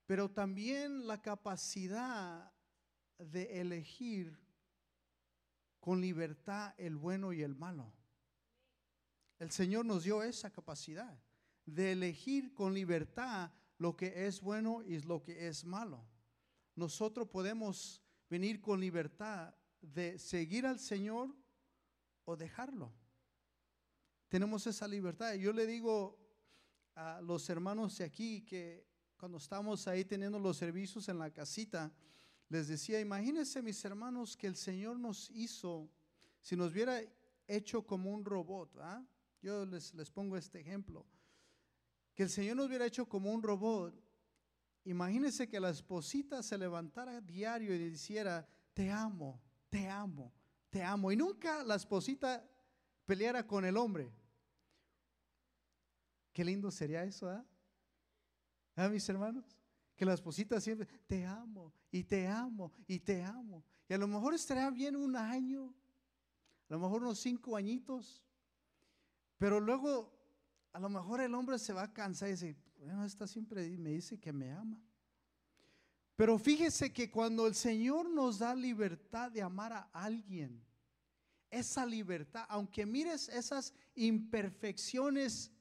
Pero también la capacidad de elegir con libertad el bueno y el malo. El Señor nos dio esa capacidad de elegir con libertad lo que es bueno y lo que es malo. Nosotros podemos venir con libertad de seguir al Señor o dejarlo. Tenemos esa libertad. Yo le digo a los hermanos de aquí que cuando estamos ahí teniendo los servicios en la casita, les decía, imagínense mis hermanos que el Señor nos hizo, si nos hubiera hecho como un robot, ¿ah? yo les, les pongo este ejemplo, que el Señor nos hubiera hecho como un robot, imagínense que la esposita se levantara diario y dijera, te amo, te amo, te amo, y nunca la esposita peleara con el hombre. Qué lindo sería eso, ¿ah? ¿Ah, mis hermanos? Que la esposita siempre, te amo, y te amo, y te amo. Y a lo mejor estaría bien un año, a lo mejor unos cinco añitos, pero luego a lo mejor el hombre se va a cansar y dice, bueno, esta siempre me dice que me ama. Pero fíjese que cuando el Señor nos da libertad de amar a alguien, esa libertad, aunque mires esas imperfecciones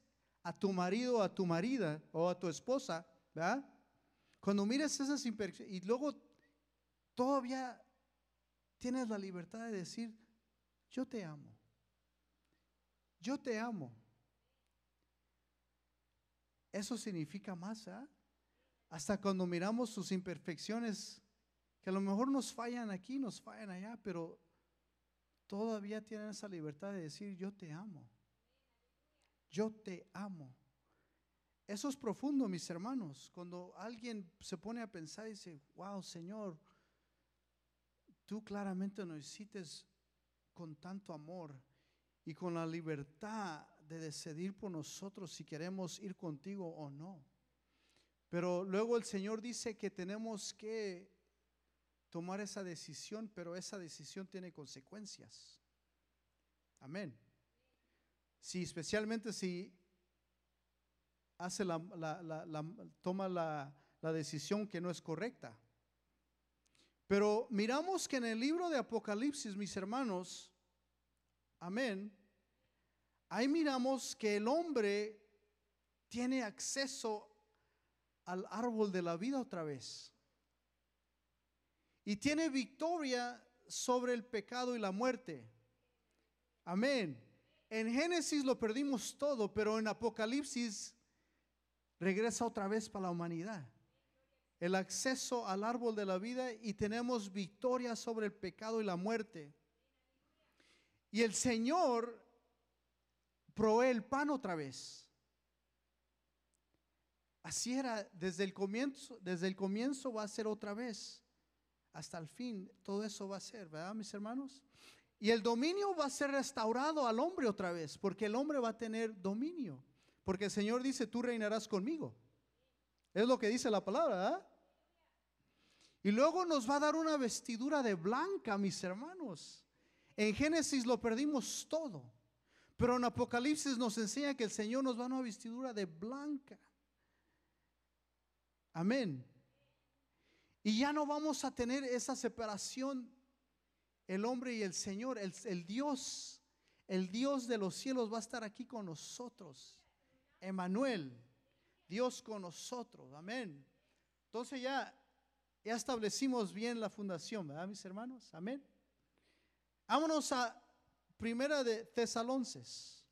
a tu marido, a tu marida o a tu esposa, ¿verdad? Cuando mires esas imperfecciones y luego todavía tienes la libertad de decir, yo te amo, yo te amo. Eso significa más, ¿ah? Hasta cuando miramos sus imperfecciones, que a lo mejor nos fallan aquí, nos fallan allá, pero todavía tienen esa libertad de decir, yo te amo. Yo te amo. Eso es profundo, mis hermanos. Cuando alguien se pone a pensar y dice, wow, Señor, tú claramente nos hiciste con tanto amor y con la libertad de decidir por nosotros si queremos ir contigo o no. Pero luego el Señor dice que tenemos que tomar esa decisión, pero esa decisión tiene consecuencias. Amén. Si especialmente si hace la, la- la- toma la decisión que no es correcta. Pero miramos que en el libro de Apocalipsis, mis hermanos, amén, ahí miramos que el hombre tiene acceso al árbol de la vida otra vez. Y tiene victoria sobre el pecado y la muerte. Amén. En Génesis lo perdimos todo, pero en Apocalipsis regresa otra vez para la humanidad. El acceso al árbol de la vida y tenemos victoria sobre el pecado y la muerte. Y el Señor provee el pan otra vez. Así era desde el comienzo, desde el comienzo va a ser otra vez. Hasta el fin, todo eso va a ser, ¿verdad, mis hermanos? Y el dominio va a ser restaurado al hombre otra vez, porque el hombre va a tener dominio. Porque el Señor dice, tú reinarás conmigo. Es lo que dice la palabra. Y luego nos va a dar una vestidura de blanca, mis hermanos. En Génesis lo perdimos todo. Pero en Apocalipsis nos enseña que el Señor nos va a una vestidura de blanca. Amén. Y ya no vamos a tener esa separación, el hombre y el Señor, el, el Dios, el Dios de los cielos va a estar aquí con nosotros. Emanuel, Dios con nosotros, amén. Entonces ya, ya establecimos bien la fundación, ¿verdad, mis hermanos? Amén. Vámonos a primera de Tesalonces.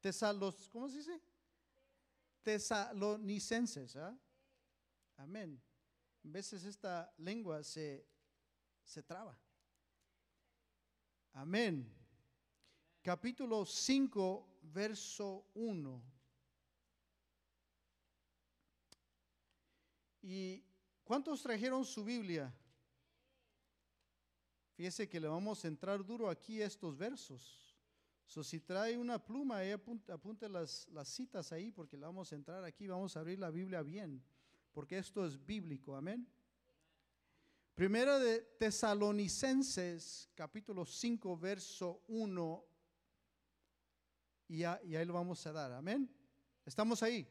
Tesalos, ¿cómo se dice? Tesalonicenses, ¿ah? Amén. A veces esta lengua se, se traba. Amén. Capítulo 5, verso 1. ¿Y cuántos trajeron su Biblia? Fíjese que le vamos a entrar duro aquí estos versos. So, si trae una pluma, apunte, apunte las, citas ahí, porque le vamos a entrar aquí, vamos a abrir la Biblia bien, porque esto es bíblico, amén. Primera de Tesalonicenses, capítulo 5, verso 1. Y, a- y ahí lo vamos a dar. Amén. Estamos ahí.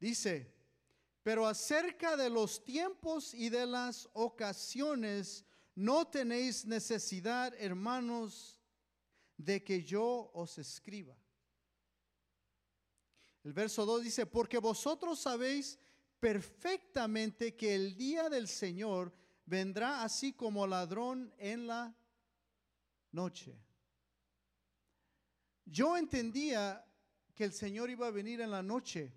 Dice, pero acerca de los tiempos y de las ocasiones, no tenéis necesidad, hermanos, de que yo os escriba. El verso 2 dice, porque vosotros sabéis perfectamente que el día del Señor vendrá así como ladrón en la noche. Yo entendía que el Señor iba a venir en la noche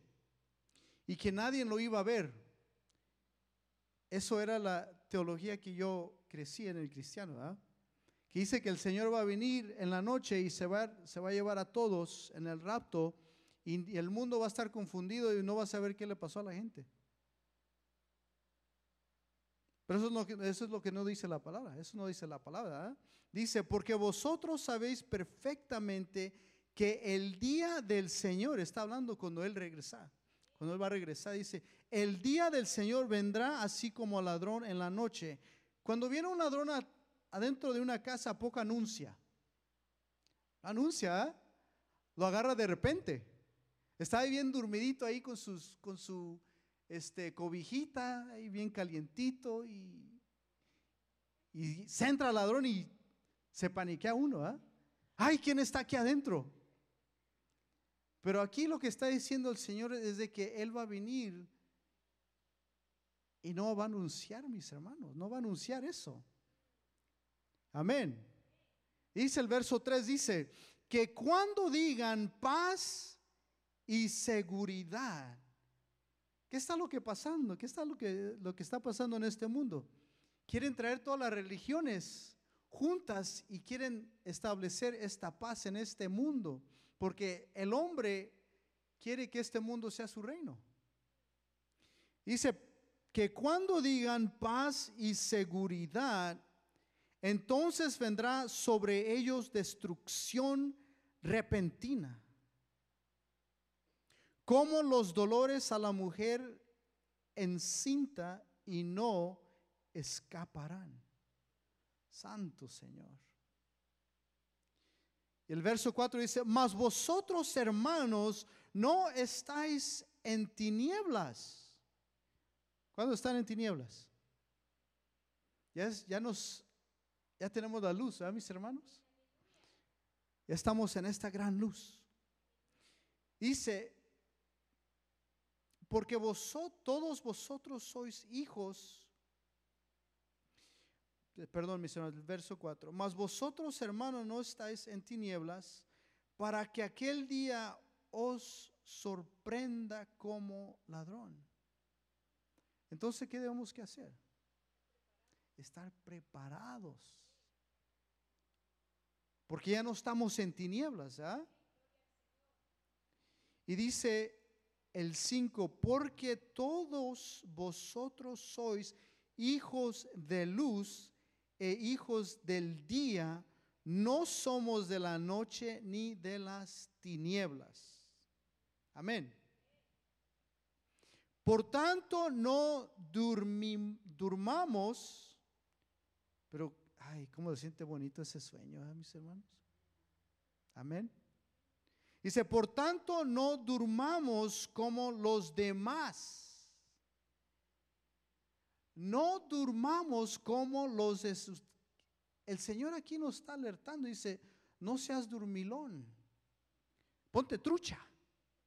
y que nadie lo iba a ver. Eso era la teología que yo crecí en el cristiano. Que dice que el Señor va a venir en la noche y se va, a llevar a todos en el rapto y, el mundo va a estar confundido y no va a saber qué le pasó a la gente. Pero eso es lo que, es lo que no dice la palabra, eso no dice la palabra. Dice, porque vosotros sabéis perfectamente que el día del Señor, está hablando cuando Él regresa, cuando Él va a regresar, dice, el día del Señor vendrá así como ladrón en la noche. Cuando viene un ladrón adentro de una casa, poco anuncia. Anuncia, ¿eh? lo agarra de repente. Está ahí bien dormidito ahí con, con su este, cobijita, ahí bien calientito y, se entra el ladrón y se paniquea uno. ¿ah? Ay, ¿quién está aquí adentro? Pero aquí lo que está diciendo el Señor es de que Él va a venir y no va a anunciar, mis hermanos, no va a anunciar eso. Amén. Dice el verso 3, dice, que cuando digan paz y seguridad, ¿qué está lo que pasando? ¿Qué está lo que, lo que está pasando en este mundo? Quieren traer todas las religiones juntas y quieren establecer esta paz en este mundo, porque el hombre quiere que este mundo sea su reino. Dice que cuando digan paz y seguridad, entonces vendrá sobre ellos destrucción repentina, como los dolores a la mujer encinta y no escaparán. Santo Señor. El verso 4 dice, mas vosotros hermanos no estáis en tinieblas. ¿Cuándo están en tinieblas? Ya, es- ya nos, ya tenemos la luz, ¿verdad, mis hermanos? Ya estamos en esta gran luz. Dice, porque vosotros, todos vosotros sois hijos perdón, mis hermanos, el verso 4. Mas vosotros, hermanos, no estáis en tinieblas para que aquel día os sorprenda como ladrón. Entonces, ¿qué debemos que hacer? Estar preparados. Porque ya no estamos en tinieblas, ¿ah? Y dice el 5, porque todos vosotros sois hijos de luz e hijos del día, no somos de la noche ni de las tinieblas. Amén. Por tanto, no durmamos, pero, ay, cómo se siente bonito ese sueño, ¿eh, mis hermanos. Amén. Dice, por tanto, no durmamos como los demás. No durmamos como los. El Señor aquí nos está alertando, dice, no seas dormilón, ponte trucha.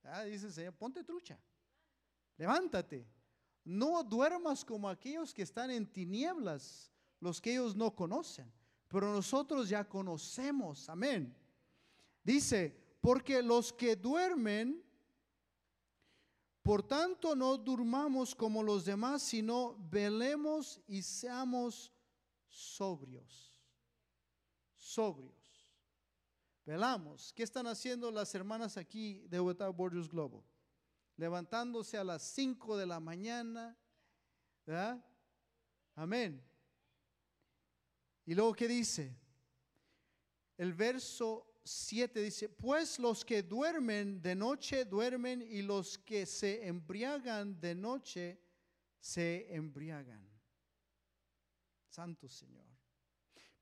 Ah, dice el Señor, ponte trucha, levántate. No duermas como aquellos que están en tinieblas, los que ellos no conocen, pero nosotros ya conocemos, amén. Dice, porque los que duermen, por tanto no durmamos como los demás, sino velemos y seamos sobrios. Sobrios. Velamos. ¿Qué están haciendo las hermanas aquí de Without Borders Global? Levantándose a las 5 de la mañana. ¿verdad? Amén. Y luego, ¿qué dice? El verso 7 dice, pues los que duermen de noche duermen y los que se embriagan de noche se embriagan. Santo Señor.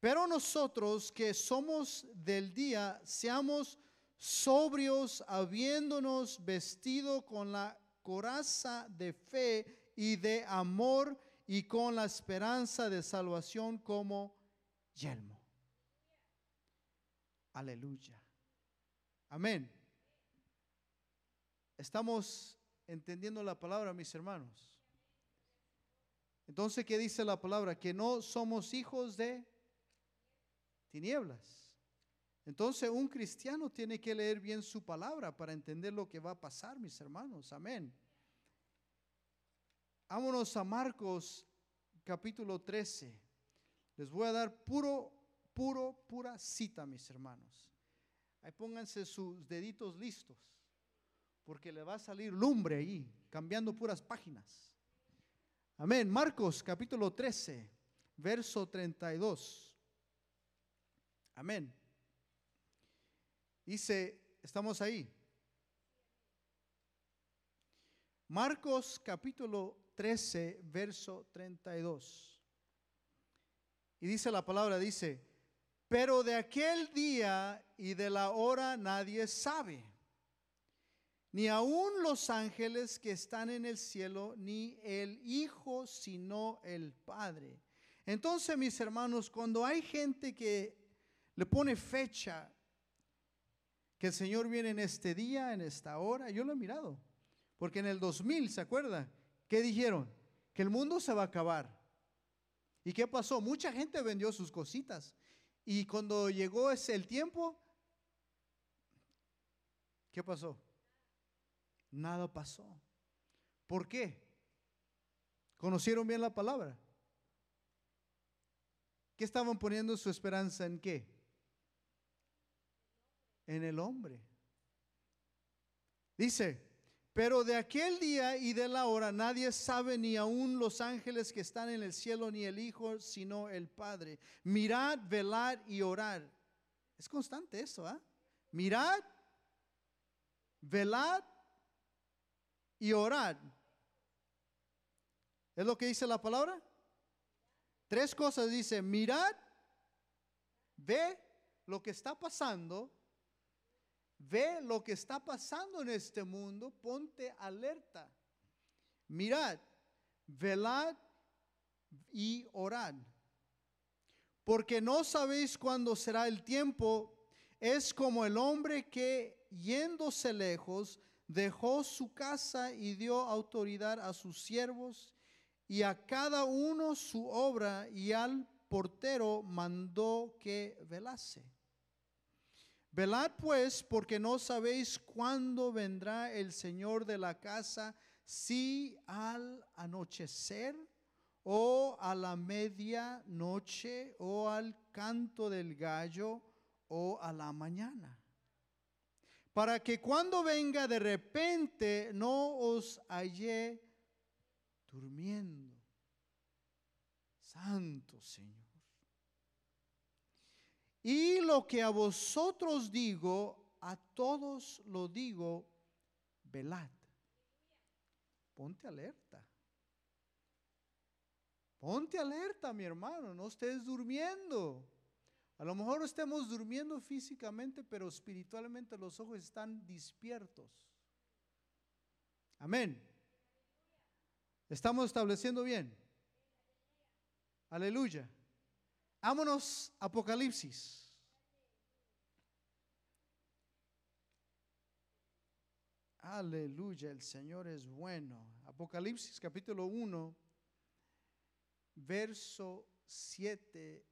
Pero nosotros que somos del día, seamos sobrios, habiéndonos vestido con la coraza de fe y de amor y con la esperanza de salvación como yelmo. Aleluya. Amén. Estamos entendiendo la palabra, mis hermanos. Entonces, ¿qué dice la palabra? Que no somos hijos de tinieblas. Entonces, un cristiano tiene que leer bien su palabra para entender lo que va a pasar, mis hermanos. Amén. Vámonos a Marcos capítulo 13. Les voy a dar puro, puro, pura cita, mis hermanos. Ahí pónganse sus deditos listos, porque le va a salir lumbre ahí, cambiando puras páginas. Amén. Marcos capítulo 13, verso 32. Amén. Dice, estamos ahí. Marcos capítulo 13, verso 32. Y dice la palabra, dice, pero de aquel día y de la hora nadie sabe, ni aun los ángeles que están en el cielo, ni el Hijo, sino el Padre. Entonces, mis hermanos, cuando hay gente que le pone fecha, que el Señor viene en este día, en esta hora, yo lo he mirado, porque en el 2000, ¿se acuerda? ¿Qué dijeron? Que el mundo se va a acabar. ¿Y qué pasó? Mucha gente vendió sus cositas. Y cuando llegó ese el tiempo, ¿qué pasó? Nada pasó. ¿Por qué? ¿Conocieron bien la palabra? ¿Qué estaban poniendo su esperanza en qué? En el hombre. Dice, pero de aquel día y de la hora nadie sabe ni aun los ángeles que están en el cielo ni el Hijo, sino el Padre. Mirad, velad y orad. Es constante eso, ¿ah? Mirad, velad y orad. ¿Es lo que dice la palabra? Tres cosas dice, mirad, ve lo que está pasando Ve lo que está pasando en este mundo, ponte alerta. Mirad, velad y orad. Porque no sabéis cuándo será el tiempo. Es como el hombre que yéndose lejos dejó su casa y dio autoridad a sus siervos y a cada uno su obra y al portero mandó que velase. Velad pues, porque no sabéis cuándo vendrá el Señor de la casa, si al anochecer o a la medianoche o al canto del gallo o a la mañana. Para que cuando venga de repente no os hallé durmiendo. Santo Señor. Y lo que a vosotros digo, a todos lo digo, velad. Ponte alerta. Ponte alerta, mi hermano, no estés durmiendo. A lo mejor estemos durmiendo físicamente, pero espiritualmente los ojos están despiertos. Amén. Estamos estableciendo bien. Aleluya. Vámonos, Apocalipsis. Aleluya, el Señor es bueno. Apocalipsis capítulo 1, verso 7.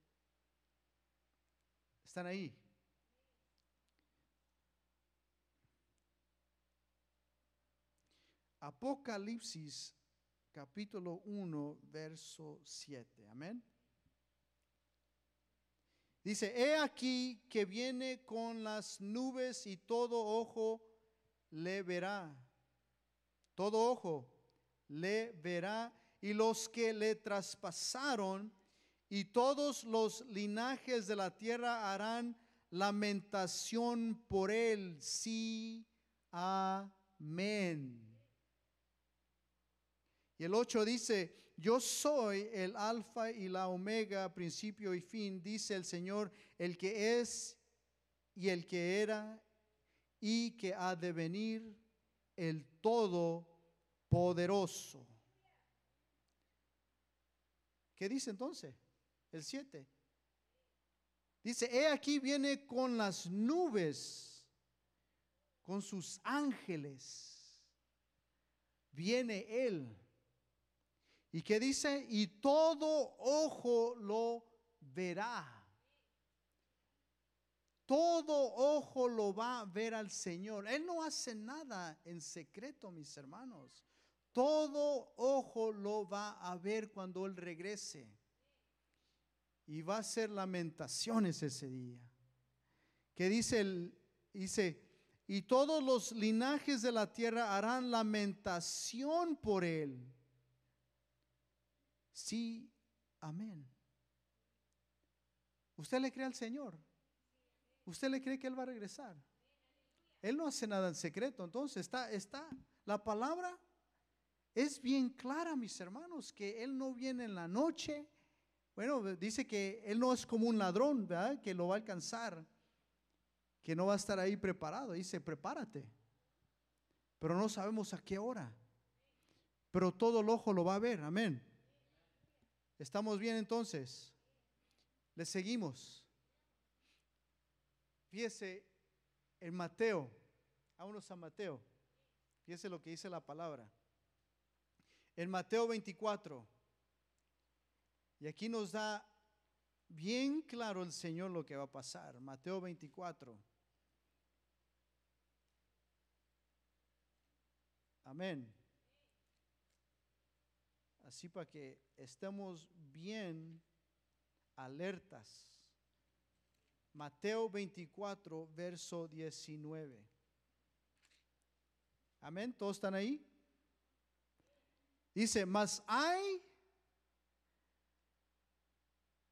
¿Están ahí? Apocalipsis capítulo 1, verso 7. Amén. Dice, he aquí que viene con las nubes y todo ojo le verá. Todo ojo le verá y los que le traspasaron y todos los linajes de la tierra harán lamentación por él. Sí, amén. Y el 8 dice, yo soy el alfa y la omega, principio y fin, dice el Señor, el que es y el que era y que ha de venir, el todopoderoso. ¿Qué dice entonces? El 7. Dice, he aquí viene con las nubes, con sus ángeles. Viene Él. ¿Y qué dice? Y todo ojo lo verá. Todo ojo lo va a ver al Señor. Él no hace nada en secreto, mis hermanos. Todo ojo lo va a ver cuando Él regrese. Y va a ser lamentaciones ese día. Que dice dice, y todos los linajes de la tierra harán lamentación por Él. Sí, amén. ¿Usted le cree al Señor? ¿Usted le cree que Él va a regresar? Él no hace nada en secreto. Entonces está, está, la palabra es bien clara, mis hermanos, que Él no viene en la noche. Bueno, dice que Él no es como un ladrón, ¿verdad? Que lo va a alcanzar, que no va a estar ahí preparado. Dice, prepárate. Pero no sabemos a qué hora. Pero todo el ojo lo va a ver, amén. ¿Estamos bien entonces? Le seguimos. Fíjese en Mateo, vámonos a Mateo. Fíjese lo que dice la palabra. En Mateo 24. Y aquí nos da bien claro el Señor lo que va a pasar. Mateo 24. Amén. Así para que estemos bien alertas. Mateo 24, verso 19. Amén. ¿Todos están ahí? Dice, mas hay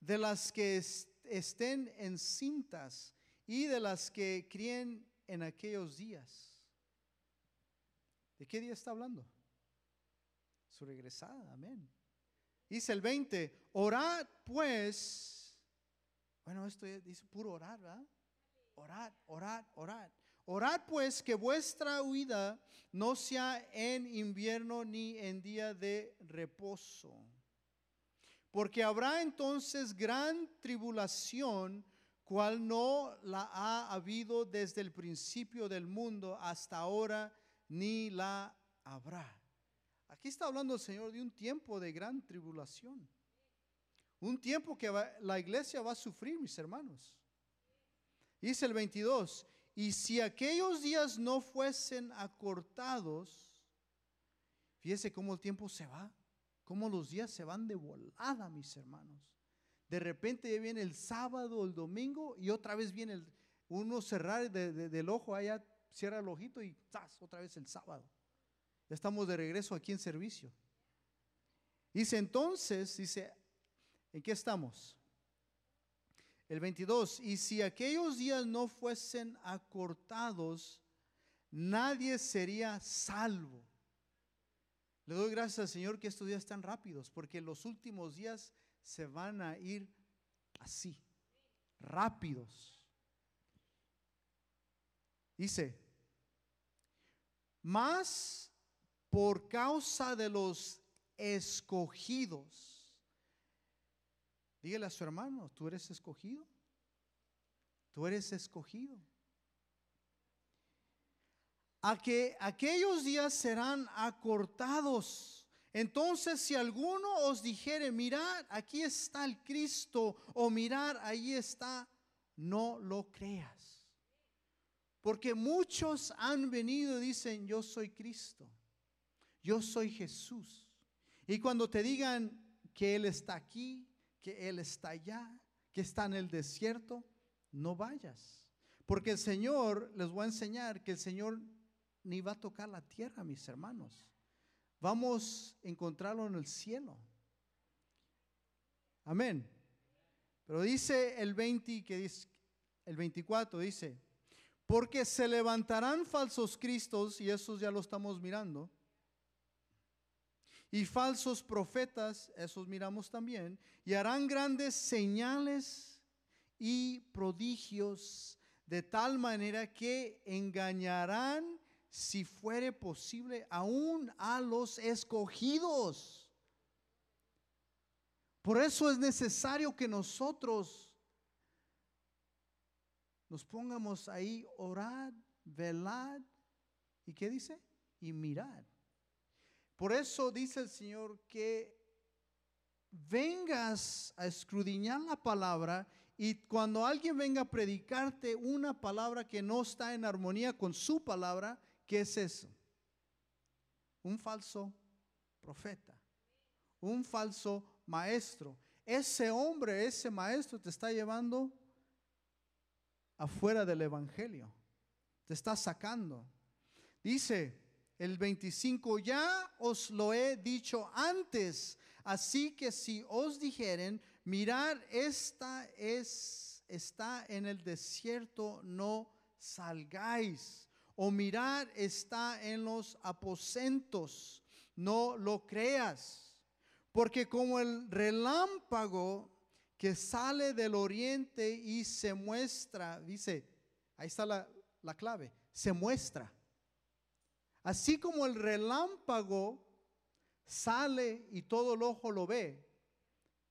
de las que est- estén encintas y de las que críen en aquellos días. ¿De qué día está hablando? Regresada, amén. Dice el 20, orad pues, bueno, esto dice puro orar, ¿verdad? Orad, orad, orad. Orad pues que vuestra huida no sea en invierno ni en día de reposo. Porque habrá entonces gran tribulación, cual no la ha habido desde el principio del mundo hasta ahora, ni la habrá. Aquí está hablando el Señor de un tiempo de gran tribulación. Un tiempo que la iglesia va a sufrir, mis hermanos. Dice el 22, y si aquellos días no fuesen acortados, fíjese cómo el tiempo se va, cómo los días se van de volada, mis hermanos. De repente viene el sábado, el domingo, y otra vez viene uno cerrar de- de- del ojo, allá cierra el ojito y ¡zas! otra vez el sábado. Estamos de regreso aquí en servicio. Dice entonces, dice, ¿en qué estamos? El 22, y si aquellos días no fuesen acortados, nadie sería salvo. Le doy gracias al Señor que estos días están rápidos, porque los últimos días se van a ir así, rápidos. Dice, más por causa de los escogidos. Dígale a su hermano, tú eres escogido. Tú eres escogido. A que aquellos días serán acortados. Entonces, si alguno os dijere, mirad, aquí está el Cristo, o mirar, ahí está, no lo creas. Porque muchos han venido y dicen, yo soy Cristo, yo soy Jesús. Y cuando te digan que Él está aquí, que Él está allá, que está en el desierto, no vayas. Porque el Señor, les voy a enseñar que el Señor ni va a tocar la tierra, mis hermanos. Vamos a encontrarlo en el cielo. Amén. Pero dice el 20 que dice el 24 dice, porque se levantarán falsos cristos y esos ya lo estamos mirando. Y falsos profetas, esos miramos también, y harán grandes señales y prodigios de tal manera que engañarán, si fuere posible, aún a los escogidos. Por eso es necesario que nosotros nos pongamos ahí, orad, velad, ¿y qué dice? Y mirad. Por eso dice el Señor que vengas a escudriñar la palabra y cuando alguien venga a predicarte una palabra que no está en armonía con su palabra, ¿qué es eso? Un falso profeta, un falso maestro. Ese hombre, ese maestro te está llevando afuera del evangelio, te está sacando. Dice el 25, ya os lo he dicho antes, así que si os dijeren, mirar, esta es, está en el desierto, no salgáis. O mirar, está en los aposentos, no lo creas. Porque como el relámpago que sale del oriente y se muestra, dice, ahí está la, la clave, se muestra. Así como el relámpago sale y todo el ojo lo ve,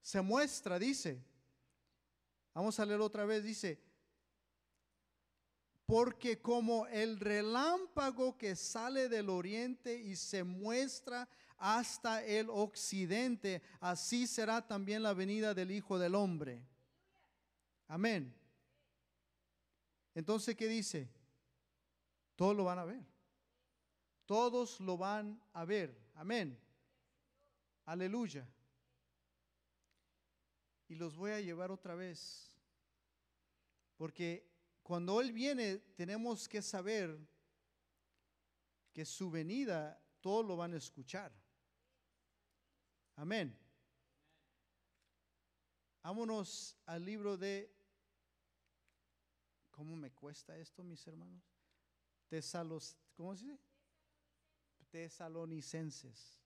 se muestra, dice. Vamos a leer otra vez, dice, porque como el relámpago que sale del oriente y se muestra hasta el occidente, así será también la venida del Hijo del Hombre. Amén. Entonces, ¿qué dice? Todos lo van a ver. Todos lo van a ver. Amén. Aleluya. Y los voy a llevar otra vez. Porque cuando Él viene, tenemos que saber que su venida, todos lo van a escuchar. Amén. Vámonos al libro de... ¿Cómo me cuesta esto, mis hermanos? Tesalos, ¿Cómo se dice? Tesalonicenses.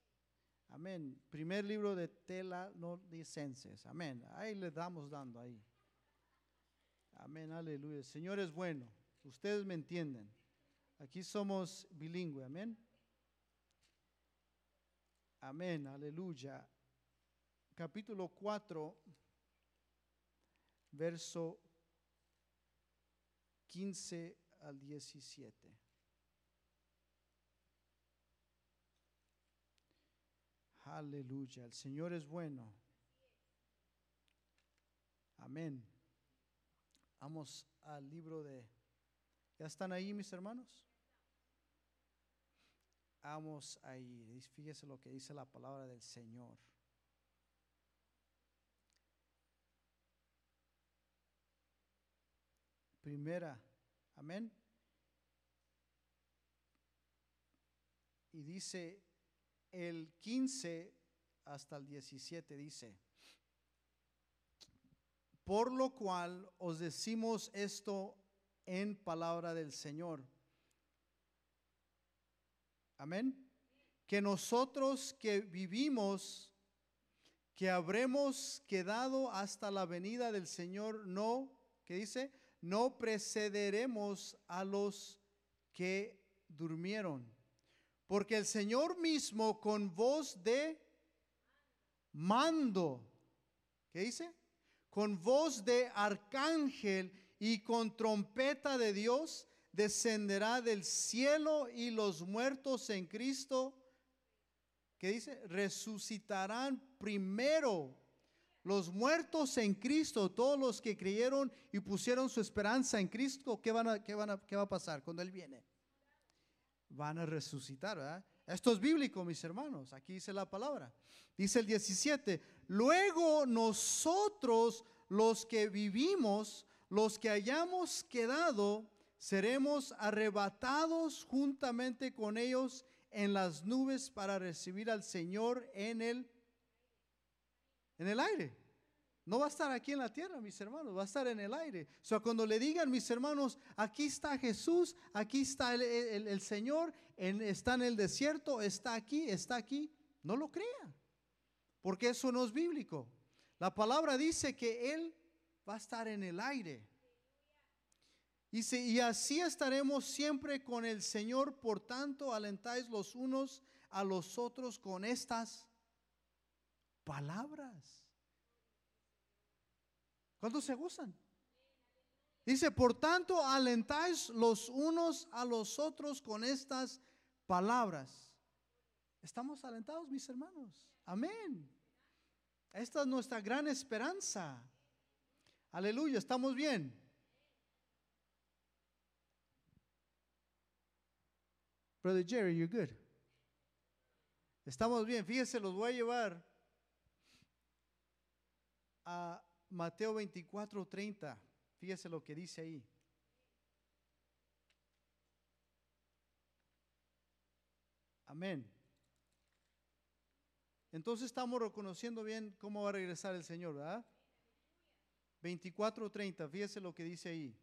Amén. Primer libro de Tesalonicenses. Amén. Ahí le damos dando ahí. Amén, aleluya. El Señor es bueno. Ustedes me entienden. Aquí somos bilingüe. Amén. Amén, aleluya. Capítulo 4, verso 15 al 17. Aleluya, el Señor es bueno. Amén. Vamos al libro de... ¿Ya están ahí mis hermanos? Vamos ahí. Fíjese lo que dice la palabra del Señor. Primera. Amén. Y dice el 15 hasta el 17 dice, por lo cual os decimos esto en palabra del Señor. Amén. Que nosotros que vivimos, que habremos quedado hasta la venida del Señor, no, que dice, no precederemos a los que durmieron. Porque el Señor mismo con voz de mando, ¿qué dice? Con voz de arcángel y con trompeta de Dios, descenderá del cielo y los muertos en Cristo, ¿qué dice? Resucitarán primero. Los muertos en Cristo, todos los que creyeron y pusieron su esperanza en Cristo, ¿qué, van va a pasar cuando Él viene? Van a resucitar, ¿verdad? Esto es bíblico, mis hermanos. Aquí dice la palabra. Dice el 17, luego nosotros los que vivimos, los que hayamos quedado, seremos arrebatados juntamente con ellos en las nubes para recibir al Señor en el en el aire. No va a estar aquí en la tierra, mis hermanos, va a estar en el aire. O sea, cuando le digan, mis hermanos, aquí está Jesús, aquí está el, Señor, está en el desierto, está aquí, está aquí, No lo crea, porque eso no es bíblico. La palabra dice que Él va a estar en el aire. Dice, y así estaremos siempre con el Señor, por tanto, alentáis los unos a los otros con estas palabras. ¿Cuántos se gozan? Dice, por tanto, alentáis los unos a los otros con estas palabras. ¿Estamos alentados, mis hermanos? Amén. Esta es nuestra gran esperanza. Aleluya, ¿estamos bien? Brother Jerry, you're good. Estamos bien, fíjese, los voy a llevar a Mateo 24, 30. Fíjese lo que dice ahí. Amén. Entonces estamos reconociendo bien cómo va a regresar el Señor, ¿verdad? 24, 30. Fíjese lo que dice ahí.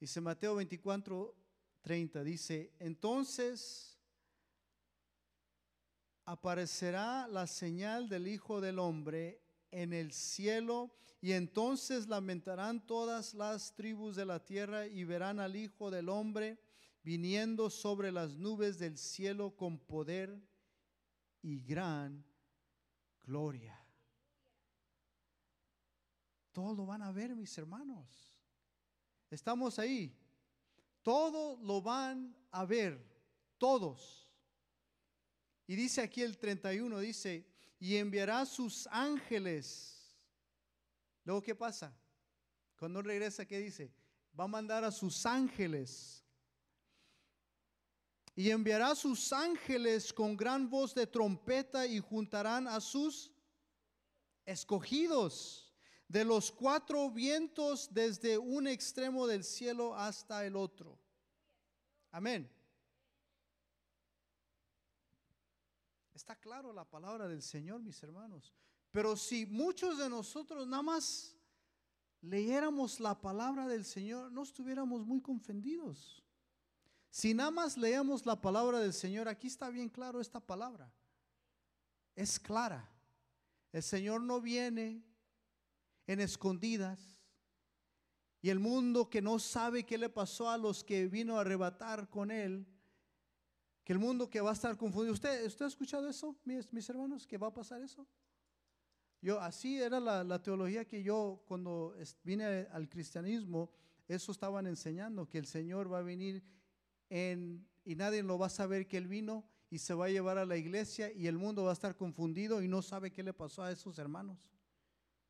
Dice Mateo 24, 30, dice, entonces aparecerá la señal del Hijo del Hombre en el cielo y entonces lamentarán todas las tribus de la tierra y verán al Hijo del Hombre viniendo sobre las nubes del cielo con poder y gran gloria. Todo lo van a ver, mis hermanos. Estamos ahí. Todo lo van a ver, todos. Y dice aquí el 31, dice, y enviará sus ángeles. Luego, ¿qué pasa? Cuando regresa, ¿qué dice? Va a mandar a sus ángeles. Y enviará sus ángeles con gran voz de trompeta y juntarán a sus escogidos de los cuatro vientos desde un extremo del cielo hasta el otro. Amén. Está claro la palabra del Señor, mis hermanos. Pero si muchos de nosotros nada más leyéramos la palabra del Señor, no estuviéramos muy confundidos. Si nada más leemos la palabra del Señor, aquí está bien claro esta palabra. Es clara. El Señor no viene en escondidas. Y el mundo que no sabe qué le pasó a los que vino a arrebatar con él, que el mundo que va a estar confundido. ¿Usted, usted ha escuchado eso, mis, mis hermanos, que va a pasar eso? Yo, así era la, la teología que yo cuando vine al cristianismo, eso estaban enseñando, que el Señor va a venir en, y nadie lo va a saber que Él vino y se va a llevar a la iglesia y el mundo va a estar confundido y no sabe qué le pasó a esos hermanos.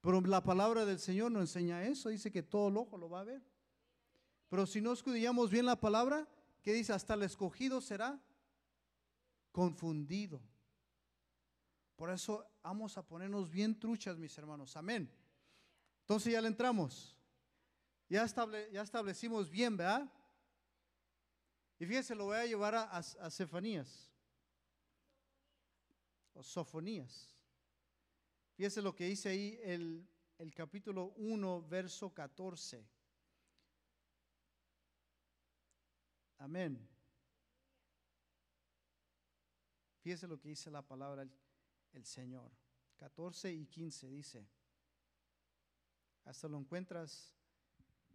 Pero la palabra del Señor no enseña eso, dice que todo el ojo lo va a ver. Pero si no escudillamos bien la palabra, que dice, hasta el escogido será confundido. Por eso vamos a ponernos bien truchas, mis hermanos. Amén. Entonces ya le entramos. Ya, ya establecimos bien, ¿verdad? Y fíjense, lo voy a llevar a, a, a Cefanías. O Sofonías. Fíjese lo que dice ahí el, el capítulo 1, verso 14. Amén. Fíjese lo que dice la palabra el, el, Señor. 14 y 15 dice. Hasta lo encuentras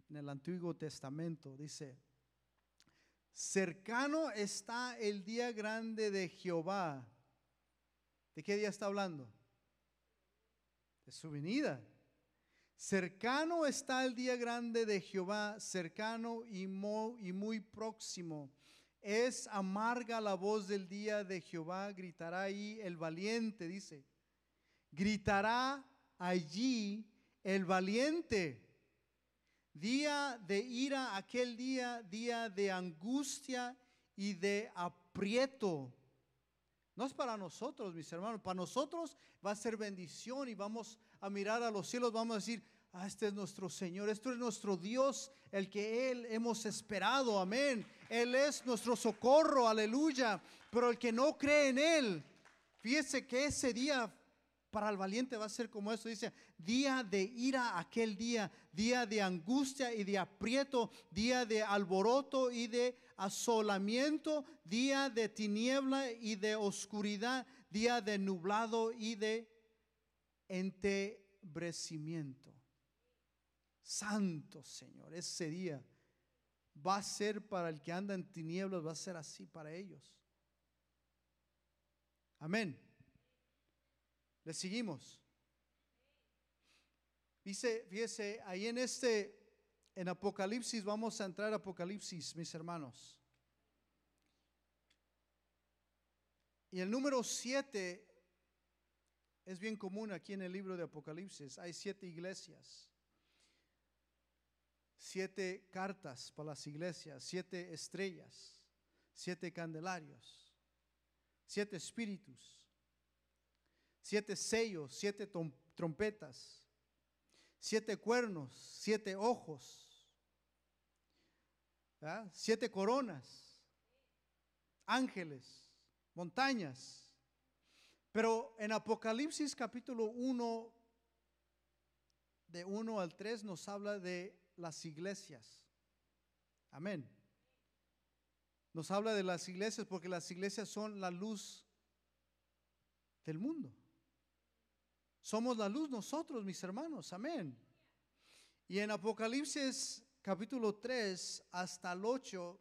en el Antiguo Testamento. Dice, cercano está el día grande de Jehová. ¿De qué día está hablando? De su venida. Cercano está el día grande de Jehová, cercano y muy, y muy próximo. Es amarga la voz del día de Jehová, gritará ahí el valiente, dice. Gritará allí el valiente. Día de ira, aquel día, día de angustia y de aprieto no es para nosotros, mis hermanos. Para nosotros va a ser bendición y vamos a mirar a los cielos, vamos a decir, ah, este es nuestro Señor, esto es nuestro Dios, el que Él hemos esperado, amén. Él es nuestro socorro, aleluya. Pero el que no cree en Él, fíjese que ese día para el valiente va a ser como eso. Dice, día de ira aquel día, día de angustia y de aprieto, día de alboroto y de asolamiento, día de tiniebla y de oscuridad, día de nublado y de entebrecimiento. Santo Señor, ese día va a ser para el que anda en tinieblas, va a ser así para ellos. Amén. Le seguimos. Dice, fíjese, ahí en este, en Apocalipsis, vamos a entrar a Apocalipsis, mis hermanos. Y el número siete es bien común aquí en el libro de Apocalipsis. Hay siete iglesias, siete cartas para las iglesias, siete estrellas, siete candelarios, siete espíritus, siete sellos, siete trompetas, siete cuernos, siete ojos, siete coronas, ángeles, montañas. Pero en Apocalipsis capítulo 1, de 1 al 3, nos habla de las iglesias. Amén. Nos habla de las iglesias porque las iglesias son la luz del mundo. Somos la luz nosotros, mis hermanos. Amén. Y en Apocalipsis capítulo 3 hasta el 8,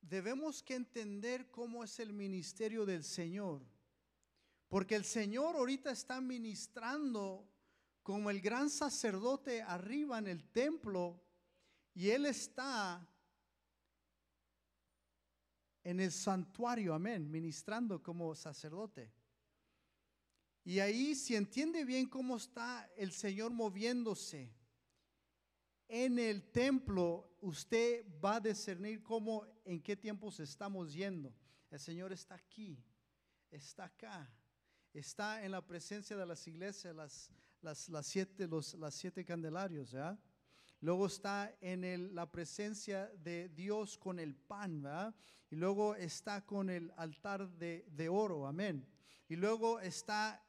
debemos que entender cómo es el ministerio del Señor. Porque el Señor ahorita está ministrando como el gran sacerdote arriba en el templo y Él está en el santuario, amén, ministrando como sacerdote. Y ahí si entiende bien cómo está el Señor moviéndose en el templo, usted va a discernir cómo, en qué tiempos estamos yendo. El Señor está aquí, está acá, está en la presencia de las iglesias, las, las, siete, los, las siete candelarios, ¿verdad? Luego está en el- la presencia de Dios con el pan, ¿verdad? Y luego está con el altar de, de oro, amén. Y luego está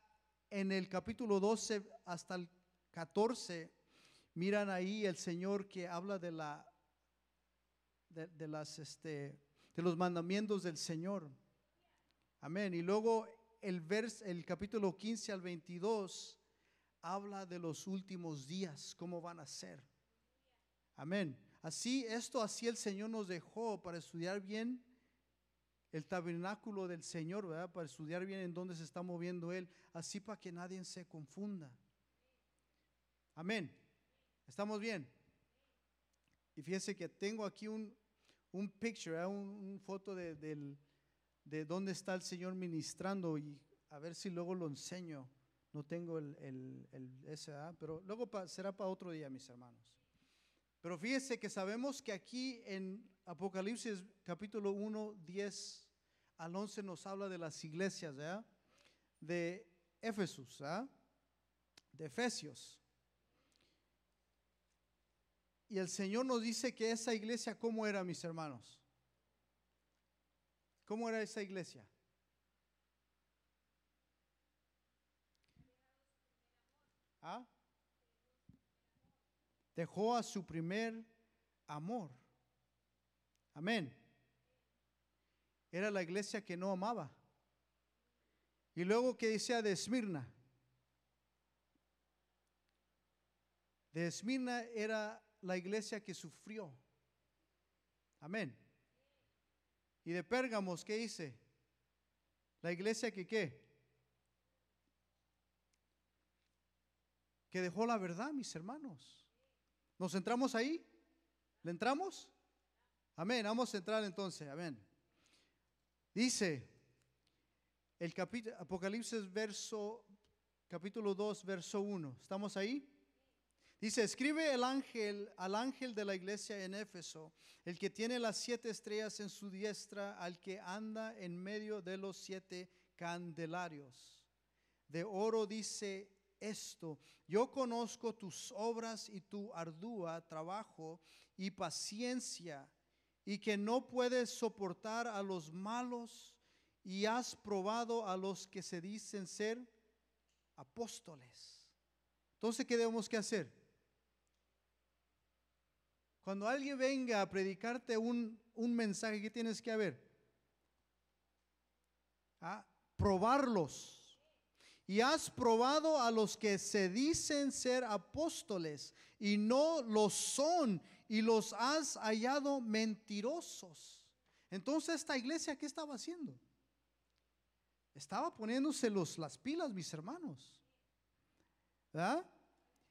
en el capítulo 12 hasta el 14, miran ahí el Señor que habla de la de, las este de los mandamientos del Señor. Amén. Y luego el vers, el capítulo 15 al 22 habla de los últimos días, cómo van a ser. Amén. Así, esto así el Señor nos dejó para estudiar bien el tabernáculo del Señor, ¿verdad? Para estudiar bien en dónde se está moviendo Él, así para que nadie se confunda. Amén. ¿Estamos bien? Y fíjense que tengo aquí un, un picture, ¿verdad? un, foto de, del- de dónde está el Señor ministrando y a ver si luego lo enseño. No tengo el, el, el- ese, ¿verdad? pero luego será para otro día, mis hermanos. Pero fíjese que sabemos que aquí en Apocalipsis capítulo 1, 10 al 11 nos habla de las iglesias. De Éfesus, ¿verdad? De Efesios. Y el Señor nos dice que esa iglesia, ¿cómo era, mis hermanos? ¿Cómo era esa iglesia? ¿Ah? Dejó a su primer amor. Amén. Era la iglesia que no amaba. Y luego que decía de Esmirna. De Esmirna era la iglesia que sufrió. Amén. Y de Pérgamos, ¿qué dice? La iglesia que qué? Que dejó la verdad, mis hermanos. ¿Nos entramos ahí? ¿Le entramos? Amén. Vamos a entrar entonces. Amén. Dice el capítulo Apocalipsis verso capítulo 2 verso 1. ¿Estamos ahí? Dice, escribe el ángel al ángel de la iglesia en Éfeso, el que tiene las siete estrellas en su diestra, al que anda en medio de los siete candelarios. De oro dice esto, yo conozco tus obras y tu ardua trabajo y paciencia, y que no puedes soportar a los malos y has probado a los que se dicen ser apóstoles. Entonces, ¿qué debemos que hacer? Cuando alguien venga a predicarte un, un mensaje, ¿qué tienes que haber? Ah, probarlos. Y has probado a los que se dicen ser apóstoles y no lo son y los has hallado mentirosos. Entonces esta iglesia, ¿qué estaba haciendo? Estaba poniéndose los, las pilas, mis hermanos. ¿Verdad?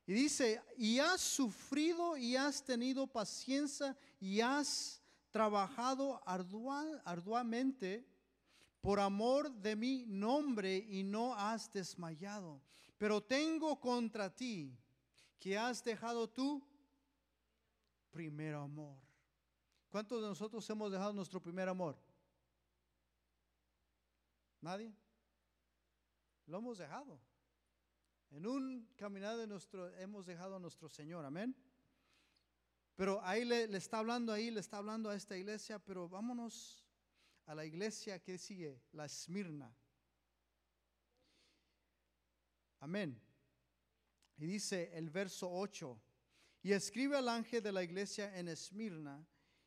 Y dice, y has sufrido y has tenido paciencia y has trabajado ardua- arduamente por amor de mi nombre y no has desmayado. Pero tengo contra ti que has dejado tu primer amor. ¿Cuántos de nosotros hemos dejado nuestro primer amor? ¿Nadie? Lo hemos dejado. En un caminar de nuestro, hemos dejado a nuestro Señor, amén. Pero ahí le, le está hablando ahí, le está hablando a esta iglesia, pero vámonos a la iglesia que sigue, la Esmirna. Amén. Y dice el verso 8, y escribe al ángel de la iglesia en Esmirna,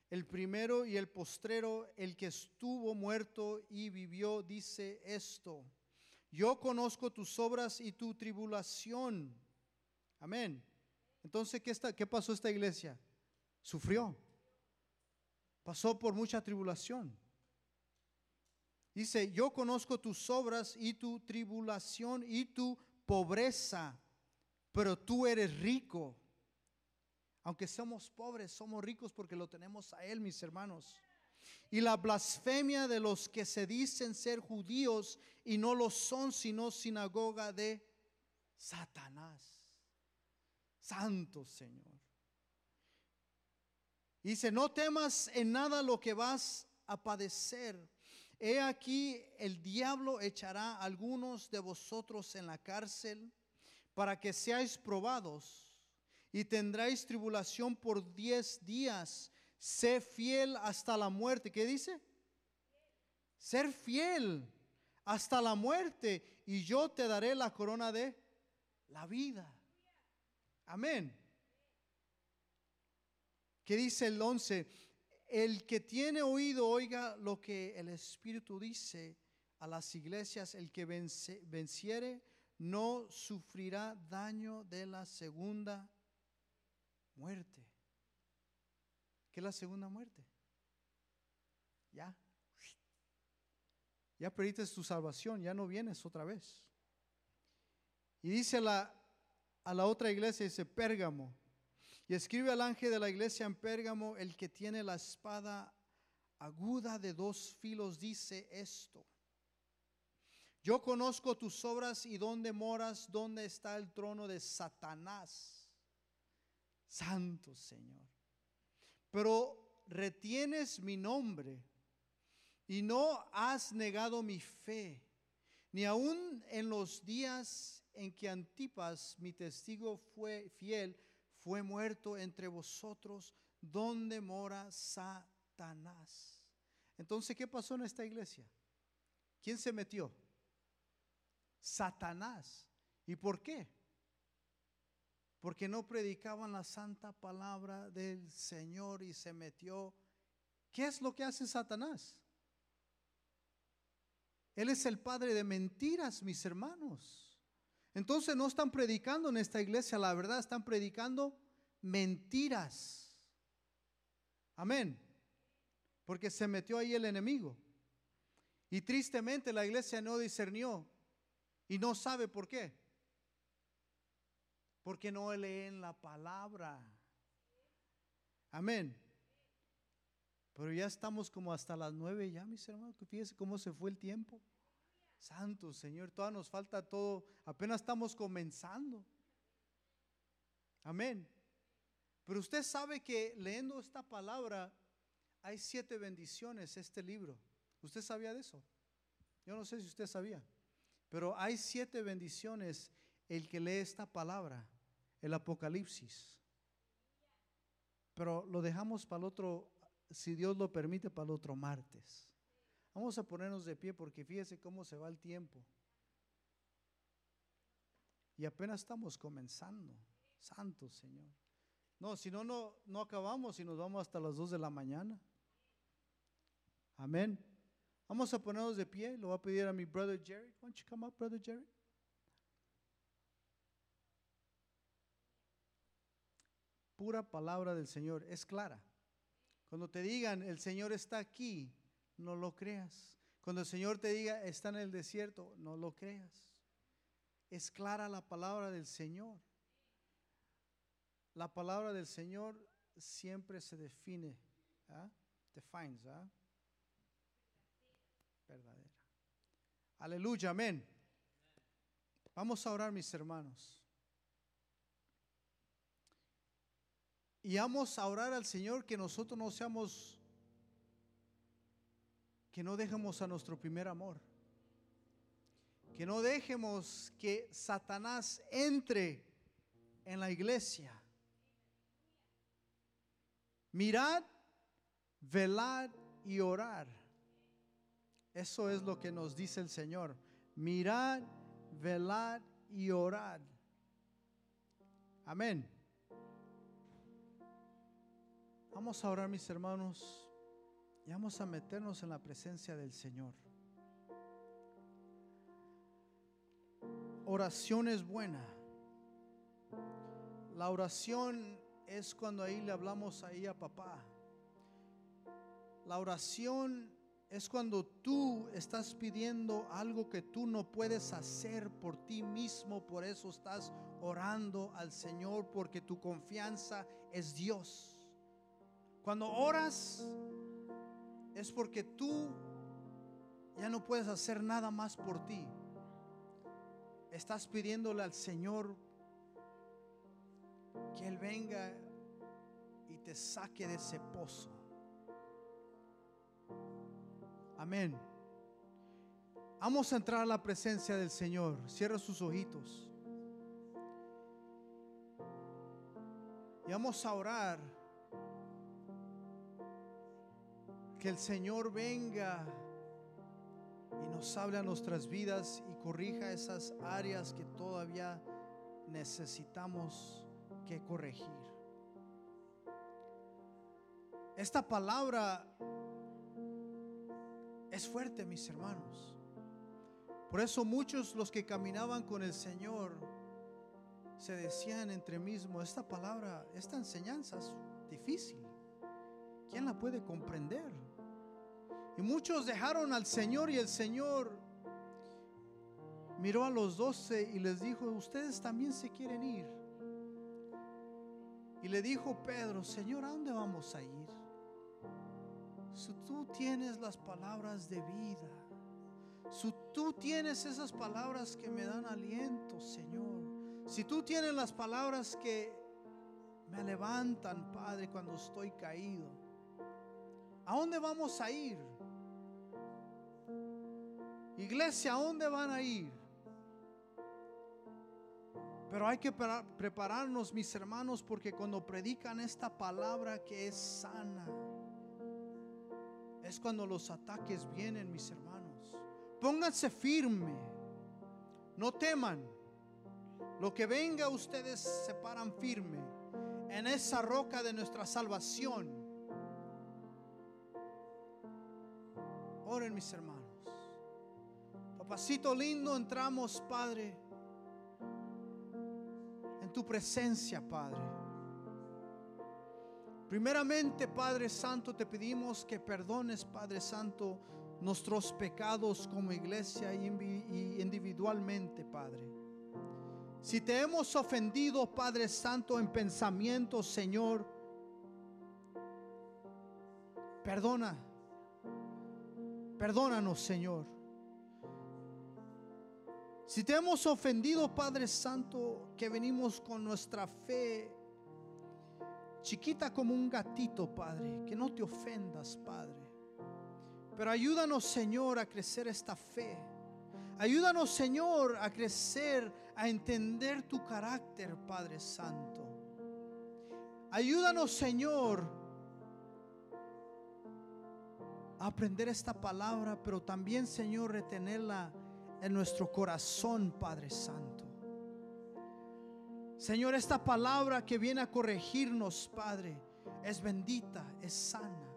el primero y el postrero, el que estuvo muerto y vivió, dice esto. Yo conozco tus obras y tu tribulación. Amén. Entonces, ¿qué, está, qué pasó esta iglesia? Sufrió. Pasó por mucha tribulación. Dice, yo conozco tus obras y tu tribulación y tu pobreza, pero tú eres rico. Aunque somos pobres, somos ricos porque lo tenemos a Él, mis hermanos. Y la blasfemia de los que se dicen ser judíos y no lo son, sino sinagoga de Satanás. Santo Señor. Dice, no temas en nada lo que vas a padecer. He aquí, el diablo echará a algunos de vosotros en la cárcel para que seáis probados y tendréis tribulación por diez días. Sé fiel hasta la muerte. ¿Qué dice? Ser fiel hasta la muerte y yo te daré la corona de la vida. Amén. ¿Qué dice el 11? El que tiene oído, oiga lo que el Espíritu dice a las iglesias. El que vence- venciere no sufrirá daño de la segunda muerte. ¿Qué es la segunda muerte? Ya. Ya perdiste tu salvación, ya no vienes otra vez. Y dice la, a la otra iglesia, dice Pérgamo. Y escribe al ángel de la iglesia en Pérgamo, el que tiene la espada aguda de dos filos, dice esto. Yo conozco tus obras y dónde moras, dónde está el trono de Satanás. Santo Señor. Pero retienes mi nombre y no has negado mi fe, ni aun en los días en que Antipas, mi testigo fue fiel, fue muerto entre vosotros, donde mora Satanás. Entonces, ¿qué pasó en esta iglesia? ¿Quién se metió? Satanás. ¿Y por qué? Porque no predicaban la santa palabra del Señor y se metió. ¿Qué es lo que hace Satanás? Él es el padre de mentiras, mis hermanos. Entonces no están predicando en esta iglesia la verdad, están predicando mentiras. Amén. Porque se metió ahí el enemigo. Y tristemente la iglesia no discernió y no sabe por qué. Porque no leen la palabra. Amén. Pero ya estamos como hasta las nueve ya, mis hermanos. Fíjense cómo se fue el tiempo. Santo Señor, todavía nos falta todo. Apenas estamos comenzando. Amén. Pero usted sabe que leyendo esta palabra hay siete bendiciones, este libro. ¿Usted sabía de eso? Yo no sé si usted sabía. Pero hay siete bendiciones el que lee esta palabra, el Apocalipsis. Pero lo dejamos para el otro, si Dios lo permite, para el otro martes. Vamos a ponernos de pie porque fíjese cómo se va el tiempo. Y apenas estamos comenzando. Santo Señor. No, si no, no, acabamos y nos vamos hasta las 2 de la mañana. Amén. Vamos a ponernos de pie. Lo voy a pedir a mi brother Jerry. Why don't you come up, brother Jerry? Pura palabra del Señor. Es clara. Cuando te digan, el Señor está aquí, no lo creas. Cuando el Señor te diga, está en el desierto, no lo creas. Es clara la palabra del Señor. La palabra del Señor siempre se define. ¿ah? Defines, ¿ah? Verdadera. Aleluya, amén. Vamos a orar, mis hermanos. Y vamos a orar al Señor que nosotros no seamos, que no dejemos a nuestro primer amor. Que no dejemos que Satanás entre en la iglesia. Mirad, velad y orar. Eso es lo que nos dice el Señor. Mirad, velad y orad. Amén. Vamos a orar, mis hermanos, y vamos a meternos en la presencia del Señor. Oración es buena. La oración es cuando ahí le hablamos ahí a papá. La oración es cuando tú estás pidiendo algo que tú no puedes hacer por ti mismo, por eso estás orando al Señor porque tu confianza es Dios. Cuando oras es porque tú ya no puedes hacer nada más por ti. Estás pidiéndole al Señor que Él venga y te saque de ese pozo. Amén. Vamos a entrar a la presencia del Señor. Cierra sus ojitos. Y vamos a orar. Que el Señor venga y nos hable a nuestras vidas y corrija esas áreas que todavía necesitamos que corregir. Esta palabra es fuerte, mis hermanos. Por eso muchos los que caminaban con el Señor se decían entre mismos, esta palabra, esta enseñanza es difícil. ¿Quién la puede comprender? Y muchos dejaron al Señor y el Señor miró a los doce y les dijo, ustedes también se quieren ir. Y le dijo Pedro, Señor, ¿a dónde vamos a ir? Si tú tienes las palabras de vida, si tú tienes esas palabras que me dan aliento, Señor, si tú tienes las palabras que me levantan, Padre, cuando estoy caído, ¿a dónde vamos a ir? Iglesia, ¿a dónde van a ir? Pero hay que prepararnos, mis hermanos, porque cuando predican esta palabra que es sana, es cuando los ataques vienen, mis hermanos. Pónganse firme, no teman. Lo que venga, ustedes se paran firme en esa roca de nuestra salvación. Oren, mis hermanos. Papacito lindo, entramos, Padre, en tu presencia, Padre. Primeramente, Padre Santo, te pedimos que perdones, Padre Santo, nuestros pecados como iglesia y individualmente, Padre. Si te hemos ofendido, Padre Santo, en pensamiento, Señor, perdona. Perdónanos, Señor. Si te hemos ofendido, Padre Santo, que venimos con nuestra fe chiquita como un gatito, Padre, que no te ofendas, Padre. Pero ayúdanos, Señor, a crecer esta fe. Ayúdanos, Señor, a crecer, a entender tu carácter, Padre Santo. Ayúdanos, Señor, aprender esta palabra, pero también, Señor, retenerla en nuestro corazón, Padre Santo. Señor, esta palabra que viene a corregirnos, Padre, es bendita, es sana.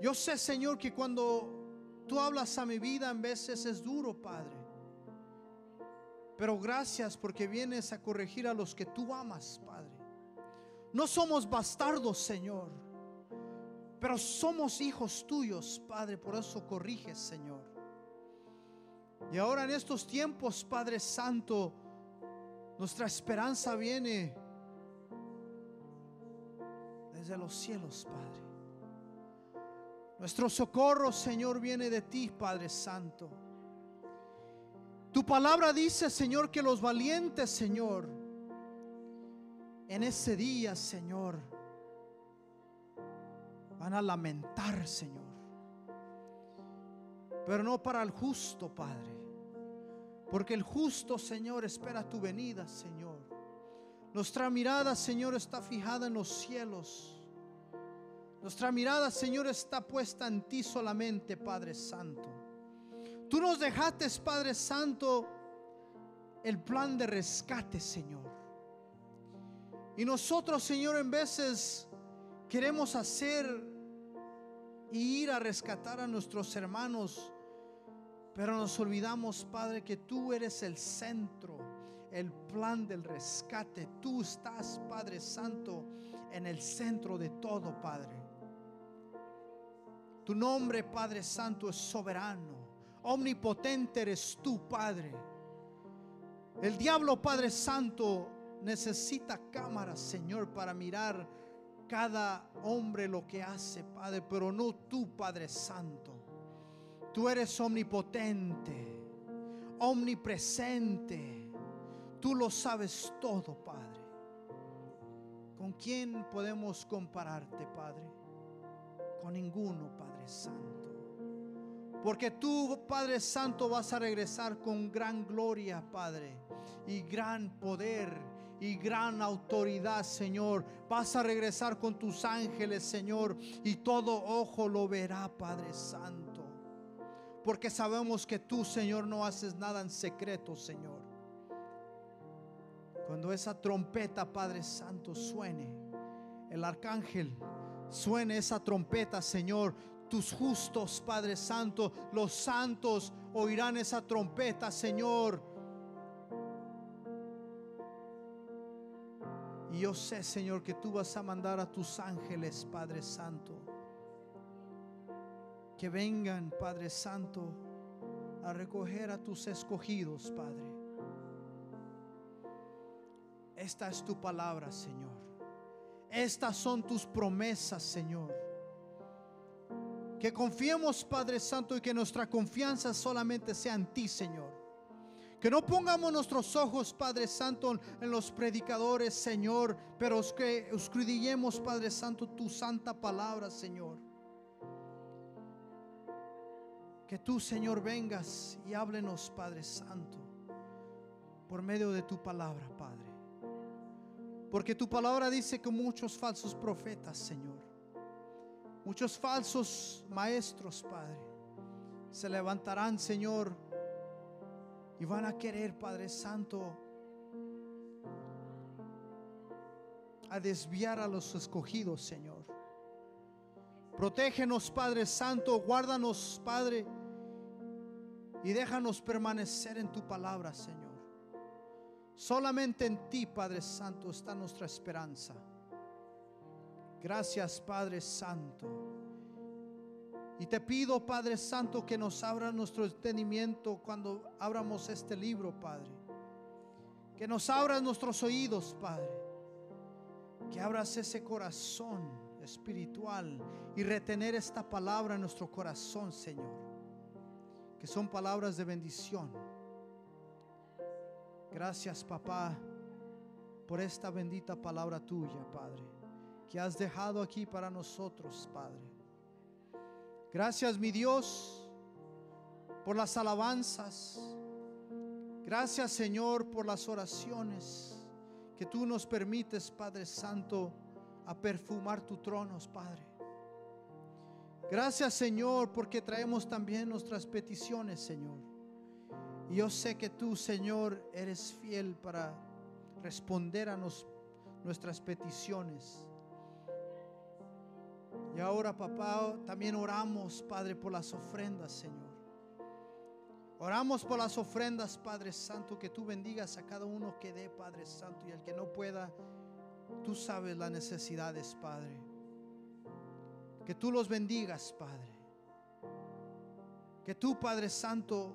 Yo sé, Señor, que cuando tú hablas a mi vida en veces es duro, Padre. Pero gracias porque vienes a corregir a los que tú amas, Padre. No somos bastardos, Señor, pero somos hijos tuyos, Padre. Por eso corriges, Señor. Y ahora en estos tiempos, Padre Santo, nuestra esperanza viene desde los cielos, Padre. Nuestro socorro, Señor, viene de ti, Padre Santo. Tu palabra dice, Señor, que los valientes, Señor, en ese día, Señor, van a lamentar, Señor. Pero no para el justo, Padre. Porque el justo, Señor, espera tu venida, Señor. Nuestra mirada, Señor, está fijada en los cielos. Nuestra mirada, Señor, está puesta en ti solamente, Padre Santo. Tú nos dejaste, Padre Santo, el plan de rescate, Señor. Y nosotros, Señor, en veces queremos hacer y ir a rescatar a nuestros hermanos, pero nos olvidamos, Padre, que tú eres el centro, el plan del rescate. Tú estás, Padre Santo, en el centro de todo, Padre. Tu nombre, Padre Santo, es soberano. Omnipotente eres tú, Padre. El diablo, Padre Santo, necesita cámaras, Señor, para mirar cada hombre lo que hace, Padre, pero no tú, Padre Santo. Tú eres omnipotente, omnipresente. Tú lo sabes todo, Padre. ¿Con quién podemos compararte, Padre? Con ninguno, Padre Santo. Porque tú, Padre Santo, vas a regresar con gran gloria, Padre, y gran poder y gran autoridad, Señor. Vas a regresar con tus ángeles, Señor, y todo ojo lo verá, Padre Santo. Porque sabemos que tú, Señor, no haces nada en secreto, Señor. Cuando esa trompeta, Padre Santo, suene, el arcángel suene esa trompeta, Señor. Tus justos, Padre Santo, los santos oirán esa trompeta, Señor. Y yo sé, Señor, que tú vas a mandar a tus ángeles, Padre Santo, que vengan, Padre Santo, a recoger a tus escogidos, Padre. Esta es tu palabra, Señor. Estas son tus promesas, Señor. Que confiemos, Padre Santo, y que nuestra confianza solamente sea en ti, Señor. Que no pongamos nuestros ojos, Padre Santo, en los predicadores, Señor, pero que escudillemos, Padre Santo, tu santa palabra, Señor. Que tú, Señor, vengas y háblenos, Padre Santo, por medio de tu palabra, Padre. Porque tu palabra dice que muchos falsos profetas, Señor, muchos falsos maestros, Padre, se levantarán, Señor, y van a querer, Padre Santo, a desviar a los escogidos, Señor. Protégenos, Padre Santo, guárdanos, Padre, y déjanos permanecer en tu palabra, Señor. Solamente en ti, Padre Santo, está nuestra esperanza. Gracias, Padre Santo. Y te pido, Padre Santo, que nos abra nuestro entendimiento cuando abramos este libro, Padre. Que nos abras nuestros oídos, Padre. Que abras ese corazón espiritual y retener esta palabra en nuestro corazón, Señor. Que son palabras de bendición. Gracias, papá, por esta bendita palabra tuya, Padre, que has dejado aquí para nosotros, Padre. Gracias, mi Dios, por las alabanzas. Gracias, Señor, por las oraciones que tú nos permites, Padre Santo, a perfumar tu trono, Padre. Gracias, Señor, porque traemos también nuestras peticiones, Señor. Y yo sé que tú, Señor, eres fiel para responder a nos- nuestras peticiones. Y ahora, papá, también oramos, Padre, por las ofrendas, Señor. Oramos por las ofrendas, Padre Santo, que tú bendigas a cada uno que dé, Padre Santo, y el que no pueda, tú sabes las necesidades, Padre. Que tú los bendigas, Padre. Que tú, Padre Santo,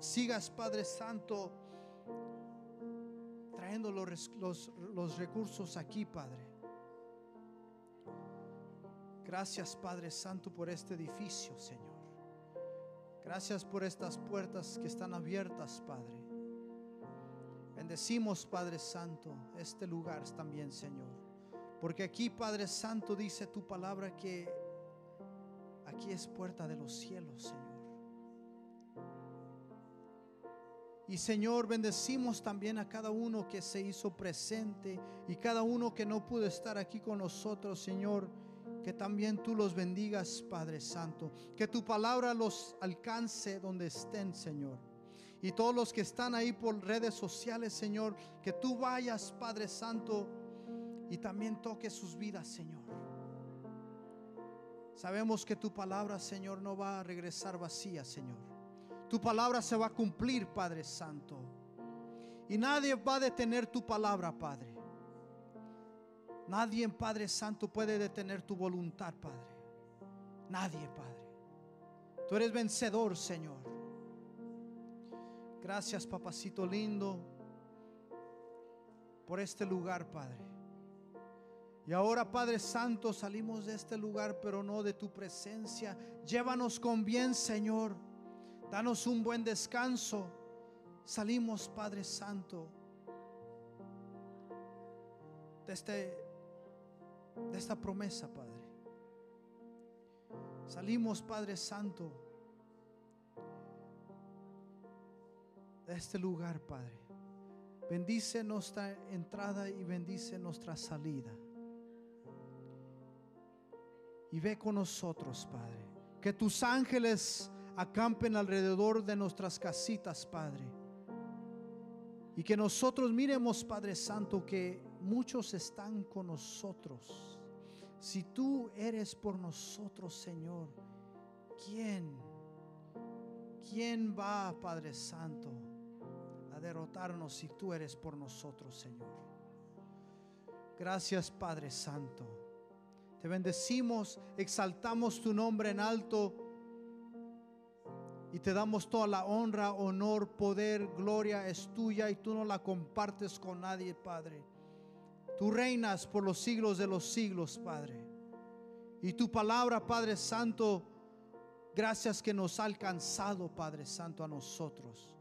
sigas, Padre Santo, trayendo los, los- los recursos aquí, Padre. Gracias, Padre Santo, por este edificio, Señor. Gracias por estas puertas que están abiertas, Padre. Bendecimos, Padre Santo, este lugar también, Señor. Porque aquí, Padre Santo, dice tu palabra que aquí es puerta de los cielos, Señor. Y Señor, bendecimos también a cada uno que se hizo presente y cada uno que no pudo estar aquí con nosotros, Señor. Que también tú los bendigas, Padre Santo. Que tu palabra los alcance donde estén, Señor. Y todos los que están ahí por redes sociales, Señor, que tú vayas, Padre Santo, y también toques sus vidas, Señor. Sabemos que tu palabra, Señor, no va a regresar vacía, Señor. Tu palabra se va a cumplir, Padre Santo. Y nadie va a detener tu palabra, Padre. Nadie, Padre Santo, puede detener tu voluntad, Padre. Nadie, Padre. Tú eres vencedor, Señor. Gracias, papacito lindo, por este lugar, Padre. Y ahora, Padre Santo, salimos de este lugar, pero no de tu presencia. Llévanos con bien, Señor. Danos un buen descanso. Salimos, Padre Santo, de, este, de esta promesa, Padre. Salimos, Padre Santo, de este lugar, Padre. Bendice nuestra entrada y bendice nuestra salida. Y ve con nosotros, Padre. Que tus ángeles acampen alrededor de nuestras casitas, Padre. Y que nosotros miremos, Padre Santo, que muchos están con nosotros. Si tú eres por nosotros, Señor, ¿quién? ¿Quién va, Padre Santo, a derrotarnos si tú eres por nosotros, Señor? Gracias, Padre Santo. Te bendecimos, exaltamos tu nombre en alto y te damos toda la honra, honor, poder, gloria es tuya y tú no la compartes con nadie, Padre. Tú reinas por los siglos de los siglos, Padre. Y tu palabra, Padre Santo, gracias que nos ha alcanzado, Padre Santo, a nosotros.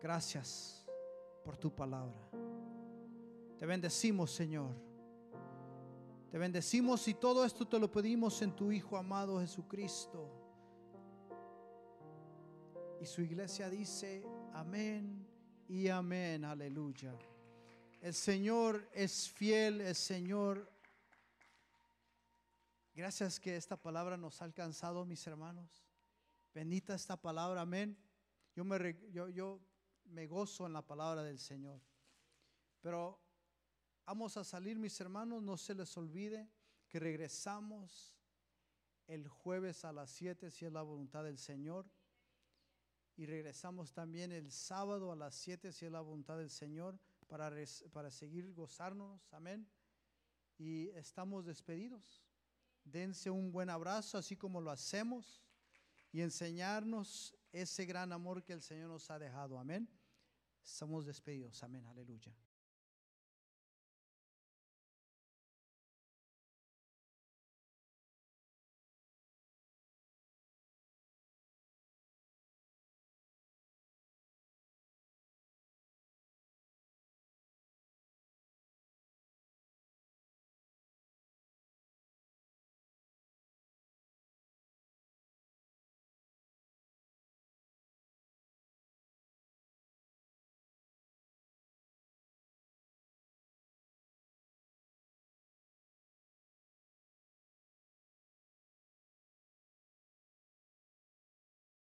Gracias por tu palabra. Te bendecimos, Señor. Te bendecimos y todo esto te lo pedimos en tu Hijo amado Jesucristo. Y su iglesia dice, amén y amén, aleluya. El Señor es fiel, el Señor. Gracias que esta palabra nos ha alcanzado, mis hermanos. Bendita esta palabra, amén. Yo me, yo, yo me gozo en la palabra del Señor. Pero vamos a salir, mis hermanos, no se les olvide que regresamos el jueves a las 7, si es la voluntad del Señor. Y regresamos también el sábado a las 7, si es la voluntad del Señor, para, para seguir gozarnos. Amén. Y estamos despedidos. Dense un buen abrazo, así como lo hacemos, y enseñarnos ese gran amor que el Señor nos ha dejado. Amén. Estamos despedidos. Amén. Aleluya.